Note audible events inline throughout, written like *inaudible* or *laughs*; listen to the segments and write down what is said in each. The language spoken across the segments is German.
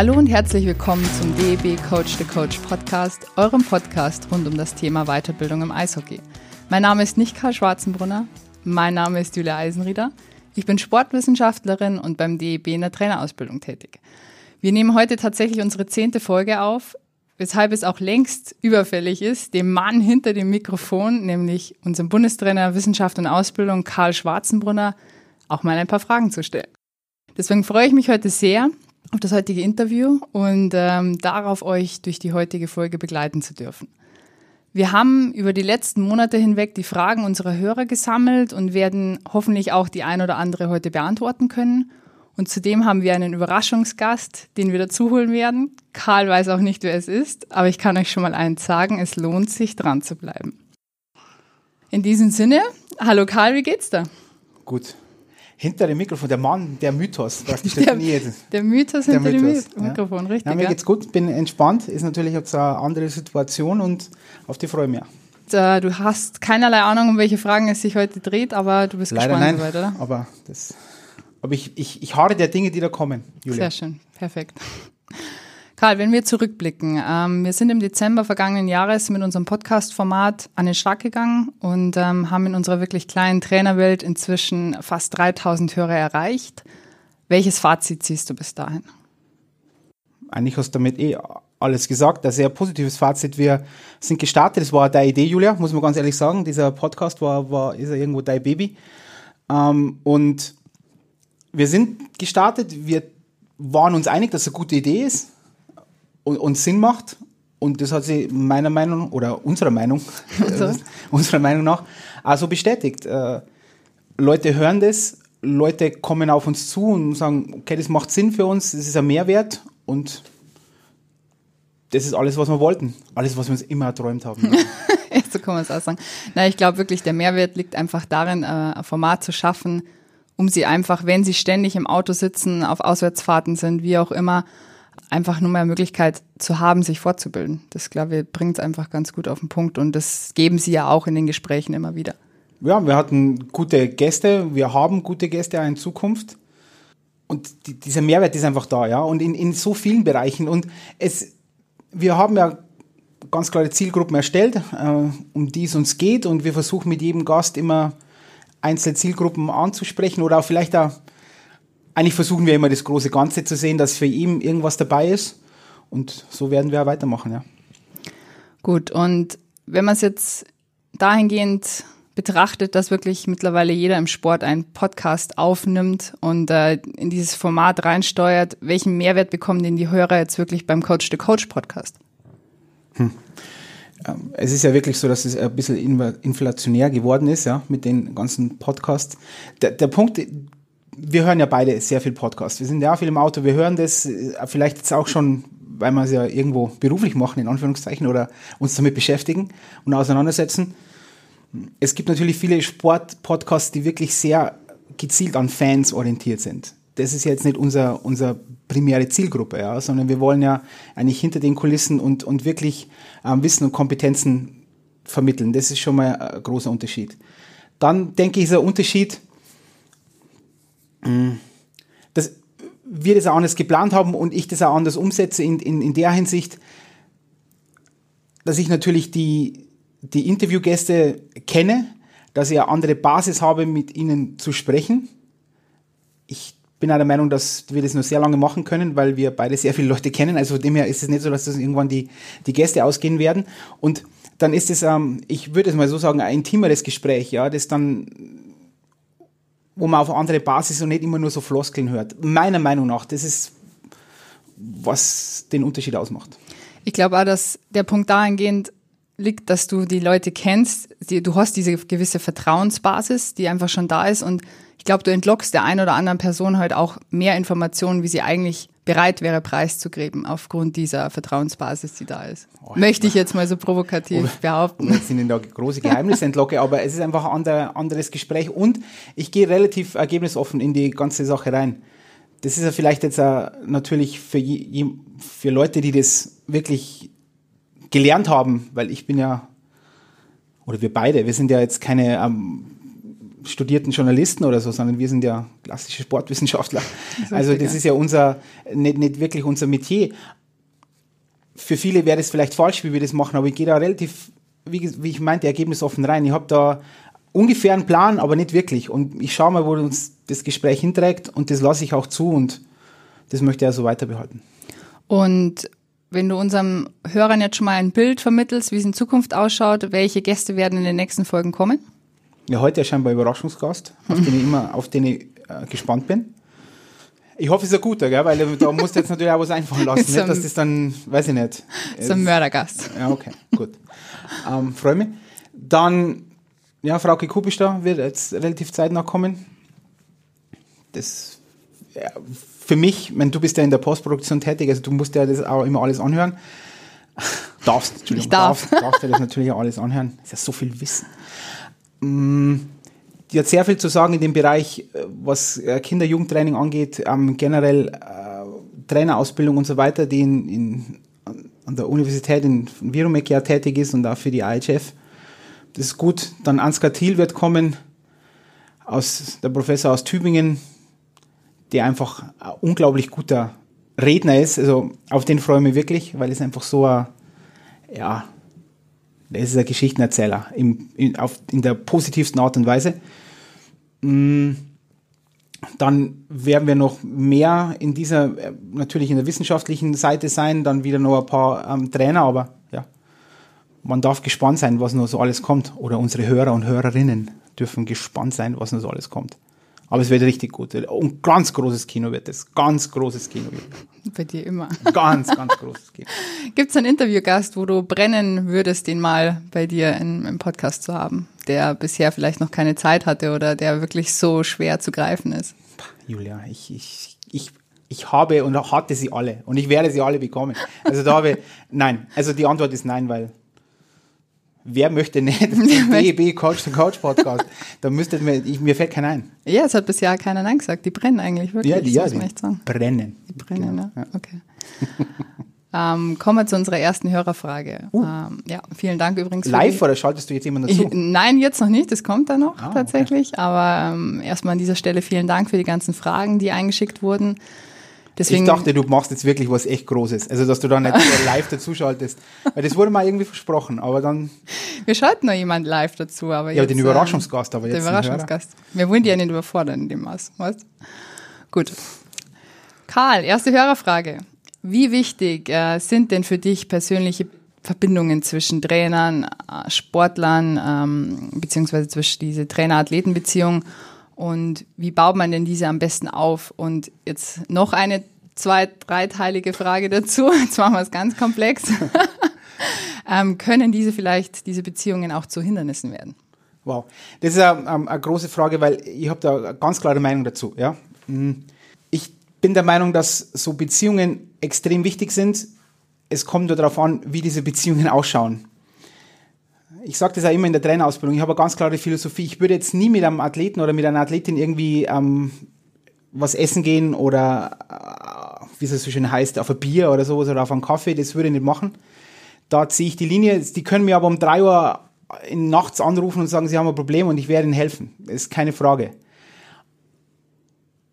Hallo und herzlich willkommen zum DEB Coach the Coach Podcast, eurem Podcast rund um das Thema Weiterbildung im Eishockey. Mein Name ist nicht Karl Schwarzenbrunner, mein Name ist Julia Eisenrieder. Ich bin Sportwissenschaftlerin und beim DEB in der Trainerausbildung tätig. Wir nehmen heute tatsächlich unsere zehnte Folge auf, weshalb es auch längst überfällig ist, dem Mann hinter dem Mikrofon, nämlich unserem Bundestrainer Wissenschaft und Ausbildung Karl Schwarzenbrunner, auch mal ein paar Fragen zu stellen. Deswegen freue ich mich heute sehr auf das heutige Interview und ähm, darauf, euch durch die heutige Folge begleiten zu dürfen. Wir haben über die letzten Monate hinweg die Fragen unserer Hörer gesammelt und werden hoffentlich auch die ein oder andere heute beantworten können. Und zudem haben wir einen Überraschungsgast, den wir dazu holen werden. Karl weiß auch nicht, wer es ist, aber ich kann euch schon mal eins sagen, es lohnt sich dran zu bleiben. In diesem Sinne, hallo Karl, wie geht's da? Gut, hinter dem Mikrofon, der Mann, der Mythos, *laughs* praktisch der, der Mythos hinter der Mythos, dem Mikrofon, ja. richtig. Ja, mir geht's gut, bin entspannt, ist natürlich jetzt eine andere Situation und auf die freue ich mich. Äh, du hast keinerlei Ahnung, um welche Fragen es sich heute dreht, aber du bist Leider gespannt nein, soweit, oder? Aber, das, aber ich, ich, ich harre der Dinge, die da kommen, Julia. Sehr schön, perfekt. Karl, wenn wir zurückblicken, ähm, wir sind im Dezember vergangenen Jahres mit unserem Podcast-Format an den Start gegangen und ähm, haben in unserer wirklich kleinen Trainerwelt inzwischen fast 3000 Hörer erreicht. Welches Fazit ziehst du bis dahin? Eigentlich hast du damit eh alles gesagt. Ein sehr positives Fazit. Wir sind gestartet. Das war deine Idee, Julia, muss man ganz ehrlich sagen. Dieser Podcast war, war ist ja irgendwo dein Baby. Ähm, und wir sind gestartet. Wir waren uns einig, dass es eine gute Idee ist und, und Sinn macht. Und das hat sie meiner Meinung oder unserer Meinung, also. *laughs* unserer Meinung nach, also bestätigt. Äh, Leute hören das, Leute kommen auf uns zu und sagen, okay, das macht Sinn für uns, das ist ein Mehrwert und das ist alles, was wir wollten. Alles, was wir uns immer erträumt haben. *laughs* so kann man es auch sagen. Na, ich glaube wirklich, der Mehrwert liegt einfach darin, äh, ein Format zu schaffen, um sie einfach, wenn sie ständig im Auto sitzen, auf Auswärtsfahrten sind, wie auch immer, einfach nur mehr Möglichkeit zu haben, sich fortzubilden. Das, glaube ich, bringt es einfach ganz gut auf den Punkt und das geben Sie ja auch in den Gesprächen immer wieder. Ja, wir hatten gute Gäste, wir haben gute Gäste auch in Zukunft. Und die, dieser Mehrwert ist einfach da, ja. Und in, in so vielen Bereichen. Und es, wir haben ja ganz klare Zielgruppen erstellt, äh, um die es uns geht. Und wir versuchen mit jedem Gast immer einzelne Zielgruppen anzusprechen oder auch vielleicht auch eigentlich versuchen wir immer das große Ganze zu sehen, dass für ihn irgendwas dabei ist. Und so werden wir auch weitermachen, ja. Gut, und wenn man es jetzt dahingehend betrachtet, dass wirklich mittlerweile jeder im Sport einen Podcast aufnimmt und äh, in dieses Format reinsteuert, welchen Mehrwert bekommen denn die Hörer jetzt wirklich beim Coach the Coach Podcast? Hm. Ähm, es ist ja wirklich so, dass es ein bisschen inflationär geworden ist, ja, mit den ganzen Podcasts. Der, der Punkt, wir hören ja beide sehr viel Podcast. Wir sind ja viel im Auto, wir hören das äh, vielleicht jetzt auch schon, weil wir es ja irgendwo beruflich machen, in Anführungszeichen, oder uns damit beschäftigen und auseinandersetzen. Es gibt natürlich viele Sport-Podcasts, die wirklich sehr gezielt an Fans orientiert sind. Das ist jetzt nicht unser, unser primäre Zielgruppe, ja, sondern wir wollen ja eigentlich hinter den Kulissen und, und wirklich ähm, Wissen und Kompetenzen vermitteln. Das ist schon mal ein großer Unterschied. Dann denke ich, ist ein Unterschied, dass wir das auch anders geplant haben und ich das auch anders umsetze in, in, in der Hinsicht, dass ich natürlich die, die Interviewgäste kenne, dass ich eine andere Basis habe, mit ihnen zu sprechen. Ich bin auch der Meinung, dass wir das nur sehr lange machen können, weil wir beide sehr viele Leute kennen. Also von dem her ist es nicht so, dass das irgendwann die, die Gäste ausgehen werden. Und dann ist es, ähm, ich würde es mal so sagen, ein intimeres Gespräch, ja, das dann wo man auf andere Basis und nicht immer nur so Floskeln hört. Meiner Meinung nach, das ist, was den Unterschied ausmacht. Ich glaube auch, dass der Punkt dahingehend liegt, dass du die Leute kennst, die, du hast diese gewisse Vertrauensbasis, die einfach schon da ist und ich glaube, du entlockst der einen oder anderen Person halt auch mehr Informationen, wie sie eigentlich bereit wäre, preiszugeben, aufgrund dieser Vertrauensbasis, die da ist. Oh, Möchte ich jetzt mal so provokativ oh, behaupten. Jetzt sind da große Geheimnisse entlocke, aber es ist einfach ein ander, anderes Gespräch und ich gehe relativ ergebnisoffen in die ganze Sache rein. Das ist ja vielleicht jetzt natürlich für, je, für Leute, die das wirklich gelernt haben, weil ich bin ja, oder wir beide, wir sind ja jetzt keine ähm, studierten Journalisten oder so, sondern wir sind ja klassische Sportwissenschaftler. *laughs* also das ist ja unser, nicht, nicht wirklich unser Metier. Für viele wäre das vielleicht falsch, wie wir das machen, aber ich gehe da relativ, wie, wie ich meinte, ergebnisoffen rein. Ich habe da ungefähr einen Plan, aber nicht wirklich. Und ich schaue mal, wo uns das Gespräch hinträgt und das lasse ich auch zu und das möchte er so weiter behalten. Und wenn du unserem Hörern jetzt schon mal ein Bild vermittelst, wie es in Zukunft ausschaut, welche Gäste werden in den nächsten Folgen kommen? Ja, heute erscheint ein Überraschungsgast, auf den ich immer auf den ich, äh, gespannt bin. Ich hoffe, es ist ein guter, gell? weil da musst du jetzt natürlich auch was einfallen lassen, *laughs* nicht, dass das dann, weiß ich nicht. So ein Mördergast. Ja, okay, gut. ähm, Freue mich. Dann, ja, Frauke Kubisch da wird jetzt relativ zeitnah kommen. Das, ja, für mich, wenn du bist ja in der Postproduktion tätig, also du musst ja das auch immer alles anhören. *laughs* Darfst, Entschuldigung, ich darf. darfst, darfst du das natürlich auch alles anhören. Das ist ja so viel Wissen. Mm, die hat sehr viel zu sagen in dem Bereich, äh, was äh, Kinder-Jugendtraining angeht, ähm, generell äh, Trainerausbildung und so weiter, die in, in, an der Universität in Virumek ja tätig ist und auch für die IHF. Das ist gut. Dann Ansgar Thiel wird kommen, aus, der Professor aus Tübingen, der einfach ein unglaublich guter Redner ist. Also auf den freue ich mich wirklich, weil es einfach so ein, ja, das ist ein Geschichtenerzähler im, in, auf, in der positivsten Art und Weise. Mm, dann werden wir noch mehr in dieser, äh, natürlich in der wissenschaftlichen Seite sein, dann wieder noch ein paar ähm, Trainer, aber ja, man darf gespannt sein, was noch so alles kommt. Oder unsere Hörer und Hörerinnen dürfen gespannt sein, was noch so alles kommt. Aber es wird richtig gut. Und ganz großes Kino wird es. Ganz großes Kino wird es. Bei dir immer. Ganz, *laughs* ganz großes Kino. Gibt es einen Interviewgast, wo du brennen würdest, den mal bei dir in, im Podcast zu haben, der bisher vielleicht noch keine Zeit hatte oder der wirklich so schwer zu greifen ist? Julia, ich, ich, ich, ich habe und hatte sie alle und ich werde sie alle bekommen. Also da habe ich, nein. Also die Antwort ist nein, weil wer möchte nicht *laughs* den DEB Coach to Coach Podcast? da müsste mir, ich, mir fällt keiner ein. Ja, es hat bisher keiner Nein gesagt. Die brennen eigentlich wirklich. Ja, die, ja, die brennen. Die brennen, Genau, ja. Okay. *laughs* ähm, kommen wir zu unserer ersten Hörerfrage. Ähm, ja, vielen Dank übrigens. Uh. Live oder schaltest du jetzt jemanden Ich, dazu? nein, jetzt noch nicht. Das kommt dann noch Ah, okay. tatsächlich. Aber ähm, erstmal an dieser Stelle vielen Dank für die ganzen Fragen, die eingeschickt wurden. Deswegen, ich dachte, du machst jetzt wirklich was echt Großes. Also, dass du da nicht *laughs* live dazuschaltest. Weil das wurde mal irgendwie versprochen. Aber dann, wir schalten noch jemand live dazu. Aber ja, jetzt, den Überraschungsgast, aber Ähm, jetzt. Hörer. Überraschungsgast. Wir wollen die ja nicht überfordern in dem Maß. Weißt? Gut. Karl, erste Hörerfrage. Wie wichtig äh, sind denn für dich persönliche Verbindungen zwischen Trainern, äh, Sportlern, ähm, beziehungsweise zwischen diese Trainer-Athleten-Beziehung und wie baut man denn diese am besten auf? Und jetzt noch eine zwei-, dreiteilige Frage dazu. *laughs* Jetzt machen wir es ganz komplex. *laughs* ähm, können diese vielleicht, diese Beziehungen auch zu Hindernissen werden? Wow. Das ist eine, ähm, eine große Frage, weil ich habe da eine ganz klare Meinung dazu. Ja? Mm. Ich bin der Meinung, dass so Beziehungen extrem wichtig sind. Es kommt nur darauf an, wie diese Beziehungen ausschauen. Ich sage das auch immer in der Trainerausbildung. Ich habe eine ganz klare Philosophie. Ich würde jetzt nie mit einem Athleten oder mit einer Athletin irgendwie ähm, was essen gehen oder, äh, wie es so schön heißt, auf ein Bier oder sowas oder auf einen Kaffee. Das würde ich nicht machen. Da ziehe ich die Linie. Die können mir aber um drei Uhr in nachts anrufen und sagen, sie haben ein Problem und ich werde ihnen helfen. Das ist keine Frage.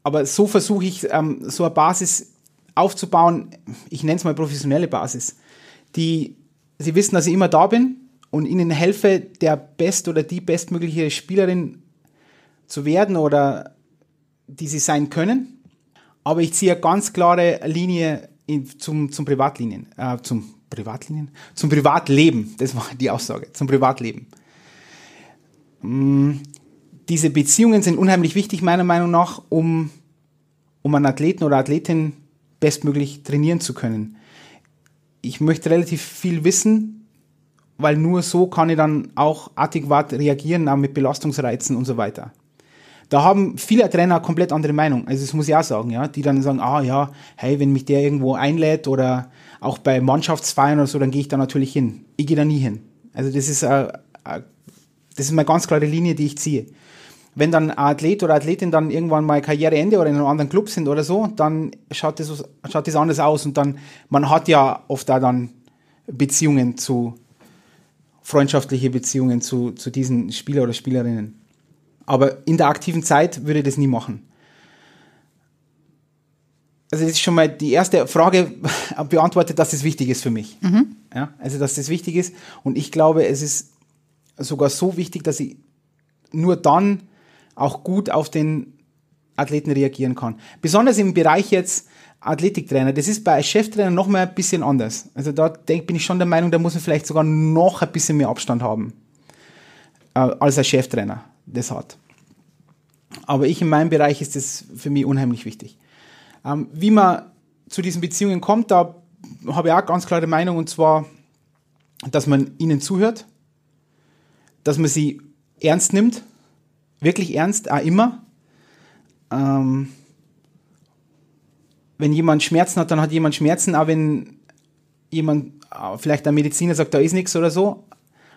Aber so versuche ich, ähm, so eine Basis aufzubauen, ich nenne es mal professionelle Basis, die, sie wissen, dass ich immer da bin und ihnen helfe, der best oder die bestmögliche Spielerin zu werden oder die sie sein können. Aber ich ziehe eine ganz klare Linie in, zum, zum Privatlinien, äh, zum Privatlinien, zum Privatleben. Das war die Aussage, zum Privatleben. Mm, diese Beziehungen sind unheimlich wichtig, meiner Meinung nach, um, um einen Athleten oder Athletin bestmöglich trainieren zu können. Ich möchte relativ viel wissen, weil nur so kann ich dann auch adäquat reagieren, auch mit Belastungsreizen und so weiter. Da haben viele Trainer komplett andere Meinung. Also das muss ich auch sagen, ja, die dann sagen, ah ja, hey, wenn mich der irgendwo einlädt oder auch bei Mannschaftsfeiern oder so, dann gehe ich da natürlich hin. Ich gehe da nie hin. Also das ist, äh, äh, das ist meine ganz klare Linie, die ich ziehe. Wenn dann ein Athlet oder Athletin dann irgendwann mal Karriereende oder in einem anderen Club sind oder so, dann schaut das, schaut das anders aus und dann, man hat ja oft da dann Beziehungen zu, freundschaftliche Beziehungen zu, zu diesen Spieler oder Spielerinnen. Aber in der aktiven Zeit würde ich das nie machen. Also das ist schon mal die erste Frage *laughs* beantwortet, dass das wichtig ist für mich. Mhm. Ja, also dass das wichtig ist. Und ich glaube, es ist sogar so wichtig, dass ich nur dann auch gut auf den Athleten reagieren kann. Besonders im Bereich jetzt Athletiktrainer. Das ist bei Cheftrainer noch mal ein bisschen anders. Also da denk, bin ich schon der Meinung, da muss man vielleicht sogar noch ein bisschen mehr Abstand haben, äh, als ein Cheftrainer das hat. Aber ich in meinem Bereich ist das für mich unheimlich wichtig. Ähm, wie man zu diesen Beziehungen kommt, da habe ich auch ganz klare Meinung und zwar, dass man ihnen zuhört, dass man sie ernst nimmt, wirklich ernst, auch immer. Ähm, wenn jemand Schmerzen hat, dann hat jemand Schmerzen, auch wenn jemand, äh, vielleicht ein Mediziner sagt, da ist nichts oder so.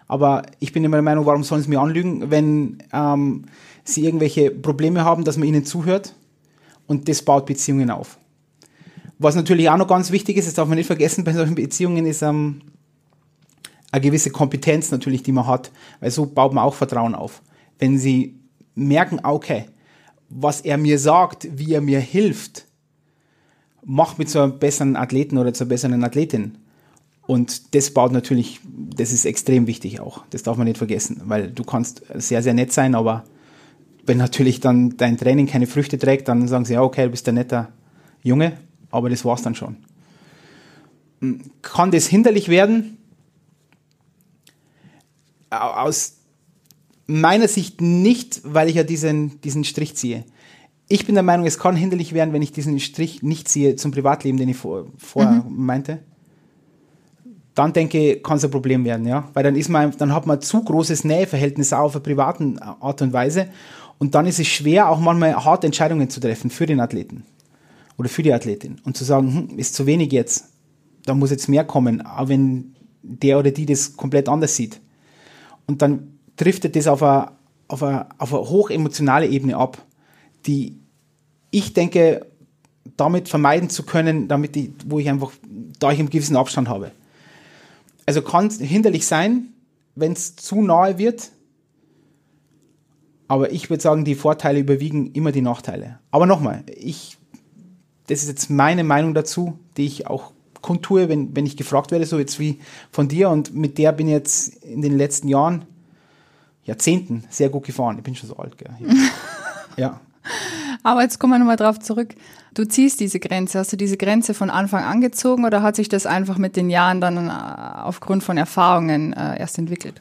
Aber ich bin immer der Meinung, warum sollen sie mir anlügen, wenn ähm, sie irgendwelche Probleme haben, dass man ihnen zuhört und das baut Beziehungen auf. Was natürlich auch noch ganz wichtig ist, das darf man nicht vergessen *laughs* bei solchen Beziehungen, ist ähm, eine gewisse Kompetenz natürlich, die man hat, weil so baut man auch Vertrauen auf. Wenn sie merken, okay, was er mir sagt, wie er mir hilft, macht mich zu einem besseren Athleten oder zur besseren Athletin. Und das baut natürlich, das ist extrem wichtig auch. Das darf man nicht vergessen, weil du kannst sehr, sehr nett sein, aber wenn natürlich dann dein Training keine Früchte trägt, dann sagen sie, ja, okay, du bist ein netter Junge, aber das war's dann schon. Kann das hinderlich werden? Aus meiner Sicht nicht, weil ich ja diesen, diesen Strich ziehe. Ich bin der Meinung, es kann hinderlich werden, wenn ich diesen Strich nicht ziehe zum Privatleben, den ich vor, vorher mhm. meinte. Dann denke ich, kann es ein Problem werden, ja. Weil dann ist man, dann hat man zu großes Näheverhältnis auch auf einer privaten Art und Weise. Und dann ist es schwer, auch manchmal harte Entscheidungen zu treffen für den Athleten oder für die Athletin. Und zu sagen, hm, ist zu wenig jetzt, da muss jetzt mehr kommen, auch wenn der oder die das komplett anders sieht. Und dann driftet das auf eine, auf eine, auf eine hochemotionale Ebene ab, die ich denke, damit vermeiden zu können, damit ich, wo ich einfach, da ich einen gewissen Abstand habe. Also kann es hinderlich sein, wenn es zu nahe wird, aber ich würde sagen, die Vorteile überwiegen immer die Nachteile. Aber nochmal, ich, das ist jetzt meine Meinung dazu, die ich auch kundtue, wenn, wenn ich gefragt werde, so jetzt wie von dir. Und mit der bin ich jetzt in den letzten Jahren Jahrzehnten sehr gut gefahren. Ich bin schon so alt, gell? *laughs* ja. Aber jetzt kommen wir nochmal drauf zurück. Du ziehst diese Grenze. Hast du diese Grenze von Anfang an gezogen oder hat sich das einfach mit den Jahren dann äh, aufgrund von Erfahrungen äh, erst entwickelt?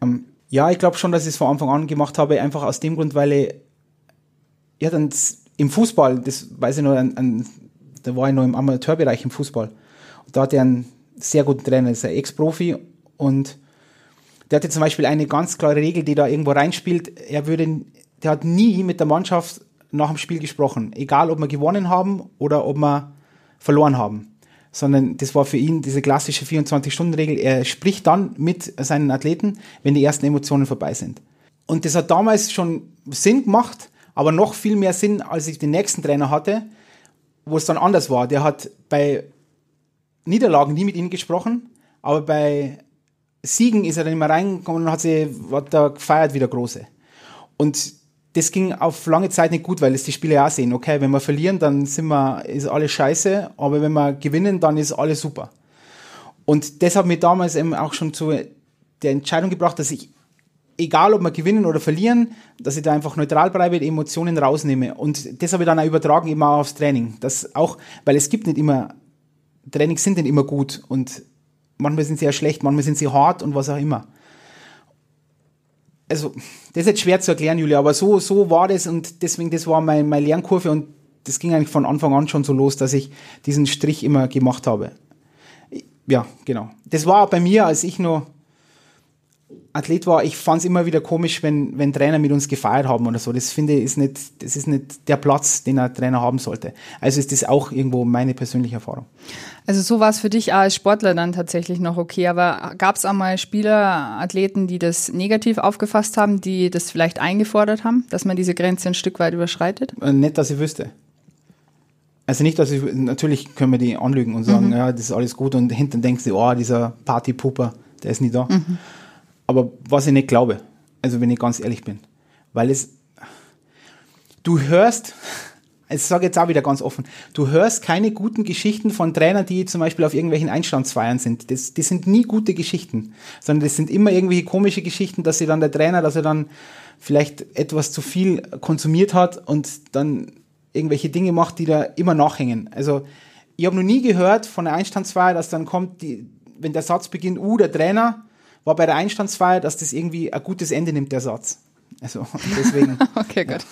Ähm, ja, ich glaube schon, dass ich es von Anfang an gemacht habe, einfach aus dem Grund, weil ich ja dann im Fußball, das weiß ich noch, an, an, da war ich noch im Amateurbereich im Fußball. Und da hatte er einen sehr guten Trainer, das ist ein Ex-Profi und der hatte zum Beispiel eine ganz klare Regel, die da irgendwo reinspielt. Er würde, der hat nie mit der Mannschaft nach dem Spiel gesprochen. Egal, ob wir gewonnen haben oder ob wir verloren haben. Sondern das war für ihn diese klassische 24-Stunden-Regel. Er spricht dann mit seinen Athleten, wenn die ersten Emotionen vorbei sind. Und das hat damals schon Sinn gemacht, aber noch viel mehr Sinn, als ich den nächsten Trainer hatte, wo es dann anders war. Der hat bei Niederlagen nie mit ihnen gesprochen, aber bei Siegen ist er dann immer reingekommen und hat sie hat da gefeiert wie der Große. Und das ging auf lange Zeit nicht gut, weil es die Spieler ja sehen. Okay, wenn wir verlieren, dann sind wir, ist alles scheiße, aber wenn wir gewinnen, dann ist alles super. Und das hat mich damals eben auch schon zu der Entscheidung gebracht, dass ich, egal ob wir gewinnen oder verlieren, dass ich da einfach neutral bleibe, die Emotionen rausnehme. Und das habe ich dann auch übertragen immer aufs Training. Das auch, weil es gibt nicht immer, Trainings sind nicht immer gut und manchmal sind sie ja schlecht, manchmal sind sie hart und was auch immer. Also, das ist jetzt schwer zu erklären, Julia, aber so, so war das und deswegen, das war mein, meine Lernkurve und das ging eigentlich von Anfang an schon so los, dass ich diesen Strich immer gemacht habe. Ja, genau. Das war bei mir, als ich noch Athlet war, ich fand es immer wieder komisch, wenn, wenn Trainer mit uns gefeiert haben oder so. Das finde ich ist nicht, das ist nicht der Platz, den ein Trainer haben sollte. Also ist das auch irgendwo meine persönliche Erfahrung. Also so war es für dich als Sportler dann tatsächlich noch okay, aber gab es auch mal Spieler, Athleten, die das negativ aufgefasst haben, die das vielleicht eingefordert haben, dass man diese Grenze ein Stück weit überschreitet? Äh, nicht, dass ich wüsste. Also nicht, dass ich, natürlich können wir die anlügen und sagen, mhm. ja, das ist alles gut und hinten denkst du, oh, dieser Partypooper, der ist nie da. Mhm. Aber was ich nicht glaube, also wenn ich ganz ehrlich bin. weil es, du hörst, ich sage jetzt auch wieder ganz offen, du hörst keine guten Geschichten von Trainern, die zum Beispiel auf irgendwelchen Einstandsfeiern sind. Das, das sind nie gute Geschichten, sondern das sind immer irgendwelche komische Geschichten, dass sie dann der Trainer, dass er dann vielleicht etwas zu viel konsumiert hat und dann irgendwelche Dinge macht, die da immer nachhängen. Also ich habe noch nie gehört von der Einstandsfeier, dass dann kommt, die, wenn der Satz beginnt, uh, der Trainer war bei der Einstandsfeier, dass das irgendwie ein gutes Ende nimmt, der Satz. Also *laughs* deswegen. *laughs* okay, gut.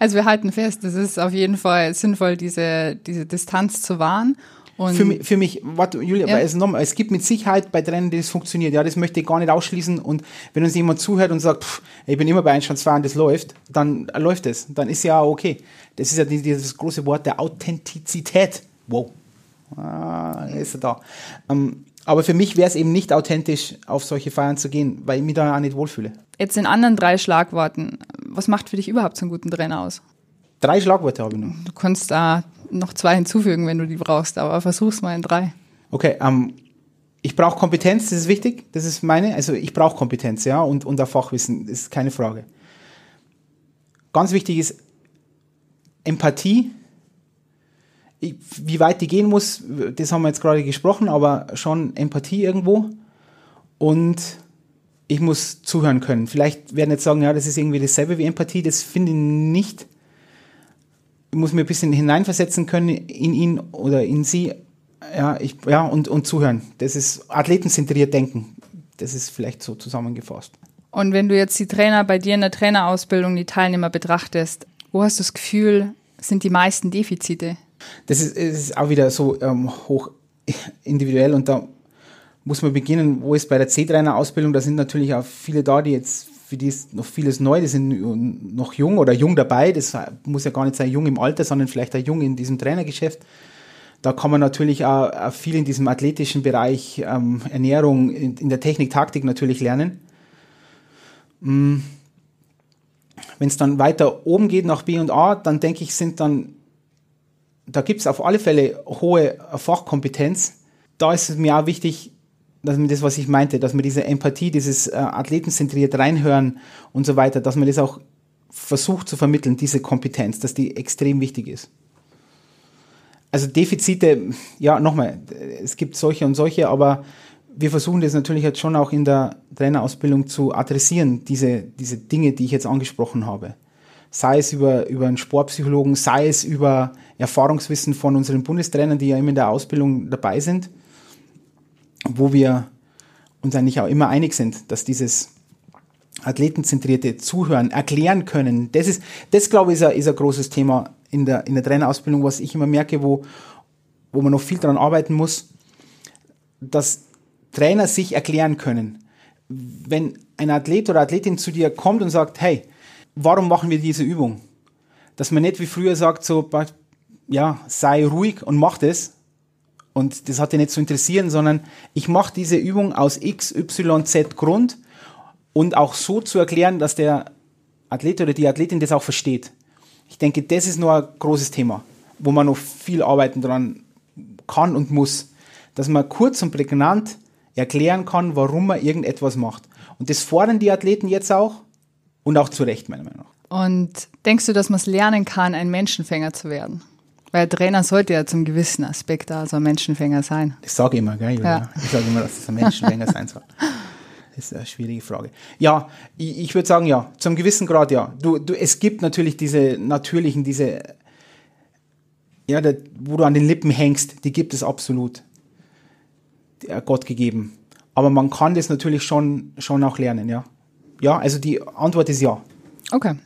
Also wir halten fest, es ist auf jeden Fall sinnvoll, diese, diese Distanz zu wahren. Und für, mich, für mich, warte, Julia, ja. es, nochmal, es gibt mit Sicherheit bei die das funktioniert. Ja, das möchte ich gar nicht ausschließen. Und wenn uns jemand zuhört und sagt, pff, ich bin immer bei Einstand 2 und das läuft, dann läuft es. Dann ist ja okay. Das ist ja dieses große Wort der Authentizität. Wow. Ah, ist er da. Ähm, aber für mich wäre es eben nicht authentisch, auf solche Feiern zu gehen, weil ich mich da auch nicht wohlfühle. Jetzt in anderen drei Schlagworten. Was macht für dich überhaupt so einen guten Trainer aus? Drei Schlagworte habe ich noch. Du kannst da noch zwei hinzufügen, wenn du die brauchst, aber versuch's mal in drei. Okay, ähm, ich brauche Kompetenz, das ist wichtig. Das ist meine, also ich brauche Kompetenz, ja, und, und auch Fachwissen, das ist keine Frage. Ganz wichtig ist Empathie wie weit die gehen muss, das haben wir jetzt gerade gesprochen, aber schon Empathie irgendwo. Und ich muss zuhören können. Vielleicht werden jetzt sagen, ja, das ist irgendwie dasselbe wie Empathie. Das finde ich nicht. Ich muss mir ein bisschen hineinversetzen können in ihn oder in sie. Ja, ich, ja und, und zuhören. Das ist athletenzentriert denken. Das ist vielleicht so zusammengefasst. Und wenn du jetzt die Trainer bei dir in der Trainerausbildung, die Teilnehmer betrachtest, wo hast du das Gefühl, sind die meisten Defizite? Das ist, ist auch wieder so ähm, hoch individuell und da muss man beginnen, wo ist bei der C-Trainer-Ausbildung, da sind natürlich auch viele da, die jetzt, für die ist noch vieles neu, die sind noch jung oder jung dabei, das muss ja gar nicht sein jung im Alter, sondern vielleicht auch jung in diesem Trainergeschäft. Da kann man natürlich auch, viel in diesem athletischen Bereich, ähm, Ernährung, in, in, der Technik, Taktik natürlich lernen. Mm. Wenn es dann weiter oben geht nach B und A, dann denke ich, sind dann da gibt es auf alle Fälle hohe Fachkompetenz. Da ist es mir auch wichtig, dass man das, was ich meinte, dass man diese Empathie, dieses äh, athletenzentriert reinhören und so weiter, dass man das auch versucht zu vermitteln, diese Kompetenz, dass die extrem wichtig ist. Also Defizite, ja, nochmal, es gibt solche und solche, aber wir versuchen das natürlich jetzt schon auch in der Trainerausbildung zu adressieren, diese, diese Dinge, die ich jetzt angesprochen habe sei es über, über einen Sportpsychologen, sei es über Erfahrungswissen von unseren Bundestrainern, die ja immer in der Ausbildung dabei sind, wo wir uns eigentlich auch immer einig sind, dass dieses athletenzentrierte Zuhören, erklären können, das ist, das glaube ich, ist ein, ist ein großes Thema in der, in der Trainerausbildung, was ich immer merke, wo, wo man noch viel daran arbeiten muss, dass Trainer sich erklären können. Wenn ein Athlet oder Athletin zu dir kommt und sagt, hey, warum machen wir diese Übung? Dass man nicht wie früher sagt, so, ja, sei ruhig und mach das. Und das hat dich nicht zu interessieren, sondern ich mache diese Übung aus X, Y, Z Grund und auch so zu erklären, dass der Athlet oder die Athletin das auch versteht. Ich denke, das ist noch ein großes Thema, wo man noch viel arbeiten dran kann und muss. Dass man kurz und prägnant erklären kann, warum man irgendetwas macht. Und das fordern die Athleten jetzt auch. Und auch zu Recht, meiner Meinung nach. Und denkst du, dass man es lernen kann, ein Menschenfänger zu werden? Weil Trainer sollte ja zum gewissen Aspekt also ein Menschenfänger sein. Das sage ich immer, gell? Ja. Ich sage immer, dass es ein Menschenfänger sein soll. *laughs* Das ist eine schwierige Frage. Ja, ich, ich würde sagen, ja, zum gewissen Grad ja. Du, du, es gibt natürlich diese natürlichen, diese, ja, der, wo du an den Lippen hängst, die gibt es absolut. Gott gegeben. Aber man kann das natürlich schon, schon auch lernen, ja ja, also die Antwort ist ja. Okay.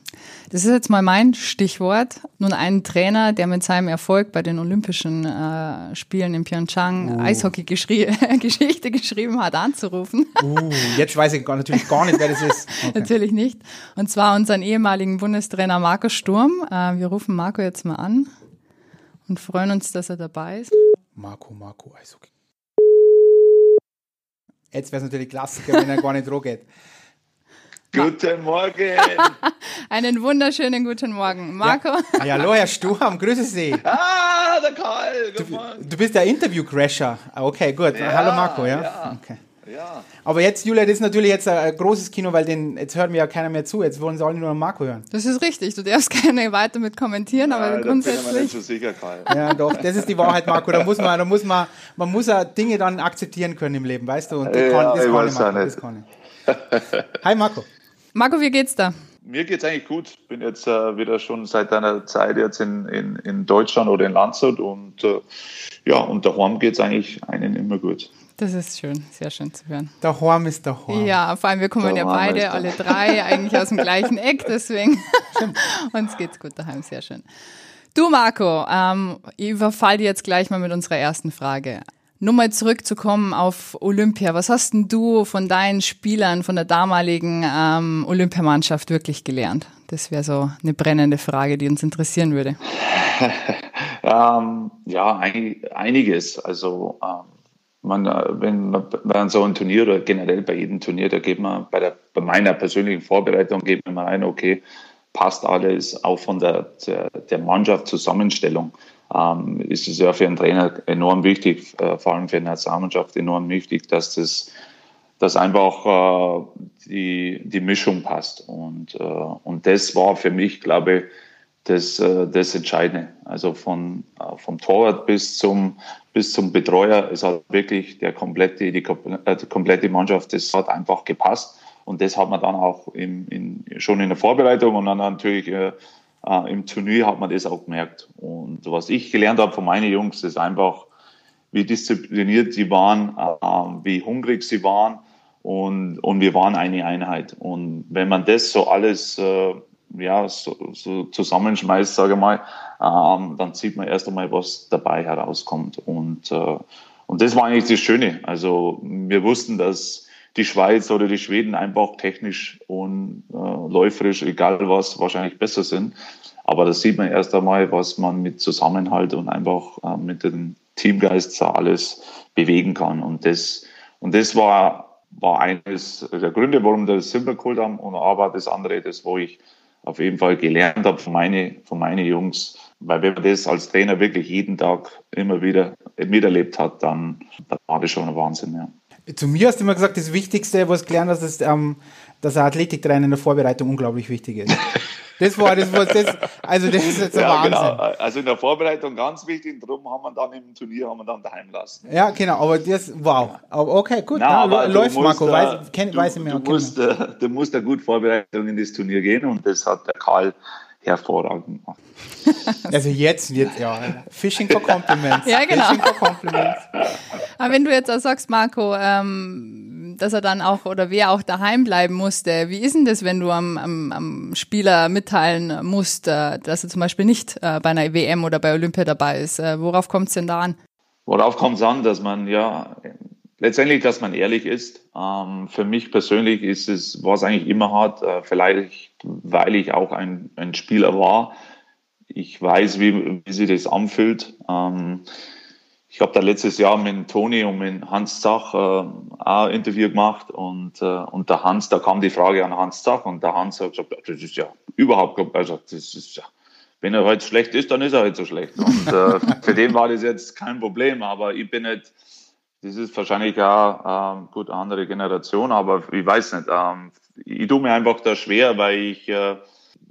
Das ist jetzt mal mein Stichwort. Nun ein Trainer, der mit seinem Erfolg bei den Olympischen äh, Spielen in Pyeongchang uh. Eishockey-Geschichte *laughs* geschrieben hat, anzurufen. Uh, jetzt weiß ich gar, natürlich gar nicht, wer das ist. *laughs* Okay. natürlich nicht. Und zwar unseren ehemaligen Bundestrainer Marco Sturm. Äh, wir rufen Marco jetzt mal an und freuen uns, dass er dabei ist. Marco, Marco, Eishockey. Jetzt wäre es natürlich Klassiker, wenn er gar nicht *laughs* geht. Guten Morgen. *laughs* Einen wunderschönen guten Morgen. Marco. Ja. Ah, hallo, Herr Sturm, grüße Sie. Ah, der Karl. Du, du, bist der Interview-Crasher. Ah, okay, gut. Ja, hallo, Marco, ja? ja. Okay. Ja. Aber jetzt, Julia, das ist natürlich jetzt ein großes Kino, weil den, jetzt hört mir ja keiner mehr zu. Jetzt wollen sie alle nur noch Marco hören. Das ist richtig. Du darfst *laughs* gerne weiter mit kommentieren, ja, aber grundsätzlich. Bin ich mir nicht so sicher, Karl. Ja, doch, das ist die Wahrheit, Marco. Da muss man, da muss man, man muss ja Dinge dann akzeptieren können im Leben, weißt du? Und das ja, kann, das kann ich, Marco, das kann ich. Hi, Marco. Marco, wie geht's da? Mir geht's eigentlich gut. Bin jetzt äh, wieder schon seit einer Zeit jetzt in, in, in Deutschland oder in Landshut und äh, ja, und daheim geht's eigentlich einen immer gut. Das ist schön, sehr schön zu hören. Der Horm ist der Horm. Ja, vor allem wir kommen ja beide, alle drei, eigentlich aus dem gleichen Eck, deswegen *laughs* uns geht's gut daheim, sehr schön. Du Marco, ähm, ich überfall dir jetzt gleich mal mit unserer ersten Frage. Nur mal zurückzukommen auf Olympia. Was hast denn du von deinen Spielern von der damaligen ähm, Olympiamannschaft wirklich gelernt? Das wäre so eine brennende Frage, die uns interessieren würde. *laughs* ähm, ja, ein, einiges. Also ähm, man, äh, wenn man so einem Turnier oder generell bei jedem Turnier, da geht man bei, der, bei meiner persönlichen Vorbereitung geht man rein, okay, passt alles, auch von der, der, der Mannschaft Zusammenstellung. Ähm, ist es ja für einen Trainer enorm wichtig, äh, vor allem für eine Nationalmannschaft enorm wichtig, dass das dass einfach äh, die, die Mischung passt. Und, äh, und das war für mich, glaube ich, das, äh, das Entscheidende. Also von, äh, vom Torwart bis zum, bis zum Betreuer, es hat wirklich der komplette, die, äh, die komplette Mannschaft, das hat einfach gepasst. Und das hat man dann auch im, in, schon in der Vorbereitung und dann natürlich äh, im Turnier hat man das auch gemerkt. Und was ich gelernt habe von meinen Jungs, ist einfach, wie diszipliniert sie waren, äh, wie hungrig sie waren und, und wir waren eine Einheit. Und wenn man das so alles äh, ja, so, so zusammenschmeißt, sage ich mal, ähm, dann sieht man erst einmal, was dabei herauskommt. Und, äh, und das war eigentlich das Schöne. Also wir wussten, dass die Schweiz oder die Schweden einfach technisch und äh, läuferisch, egal was, wahrscheinlich besser sind. Aber da sieht man erst einmal, was man mit Zusammenhalt und einfach äh, mit dem Teamgeist alles bewegen kann. Und das, und das war, war eines der Gründe, warum wir das Silber geholt haben. Und aber das andere, das, wo ich auf jeden Fall gelernt habe von meinen von meine Jungs. Weil wenn man das als Trainer wirklich jeden Tag immer wieder miterlebt hat, dann, dann war das schon ein Wahnsinn. Ja. Zu mir hast du immer gesagt, das Wichtigste, was gelernt hast, ist, ähm, dass ein Athletiktrainer in der Vorbereitung unglaublich wichtig ist. Das war das, was das, also das ist jetzt ein ja, genau. Wahnsinn. Genau. Also in der Vorbereitung ganz wichtig, darum haben wir dann im Turnier haben wir dann daheim lassen. Ja, genau, aber das, wow. Aber okay, gut, Na, ja, läuft musst, Marco, weiß, kenn, du, weiß ich mehr. Du musst, äh, du musst eine gute Vorbereitung in das Turnier gehen und das hat der Karl hervorragend gemacht. *laughs* Also jetzt, jetzt, ja. Fishing for Compliments. Ja, genau. Fishing for Compliments. Aber wenn du jetzt auch sagst, Marco, ähm, dass er dann auch oder wer auch daheim bleiben musste. Wie ist denn das, wenn du am, am, am Spieler mitteilen musst, äh, dass er zum Beispiel nicht äh, bei einer WM oder bei Olympia dabei ist? Äh, worauf kommt es denn da an? Worauf kommt es an, dass man ja letztendlich, dass man ehrlich ist. Ähm, für mich persönlich ist es, war es eigentlich immer hart, äh, vielleicht weil ich auch ein, ein Spieler war. Ich weiß, wie, wie sich das anfühlt. Ähm, ich habe da letztes Jahr mit Toni und mit Hans Zach äh, auch ein Interview gemacht und, äh, und der Hans, da kam die Frage an Hans Zach und der Hans hat gesagt, das ist ja überhaupt, also das ist ja, wenn er heute schlecht ist, dann ist er halt so schlecht. Und äh, für den war das jetzt kein Problem, aber ich bin nicht, das ist wahrscheinlich auch ähm, gut eine andere Generation, aber ich weiß nicht. Ähm, ich tue mir einfach da schwer, weil ich, äh,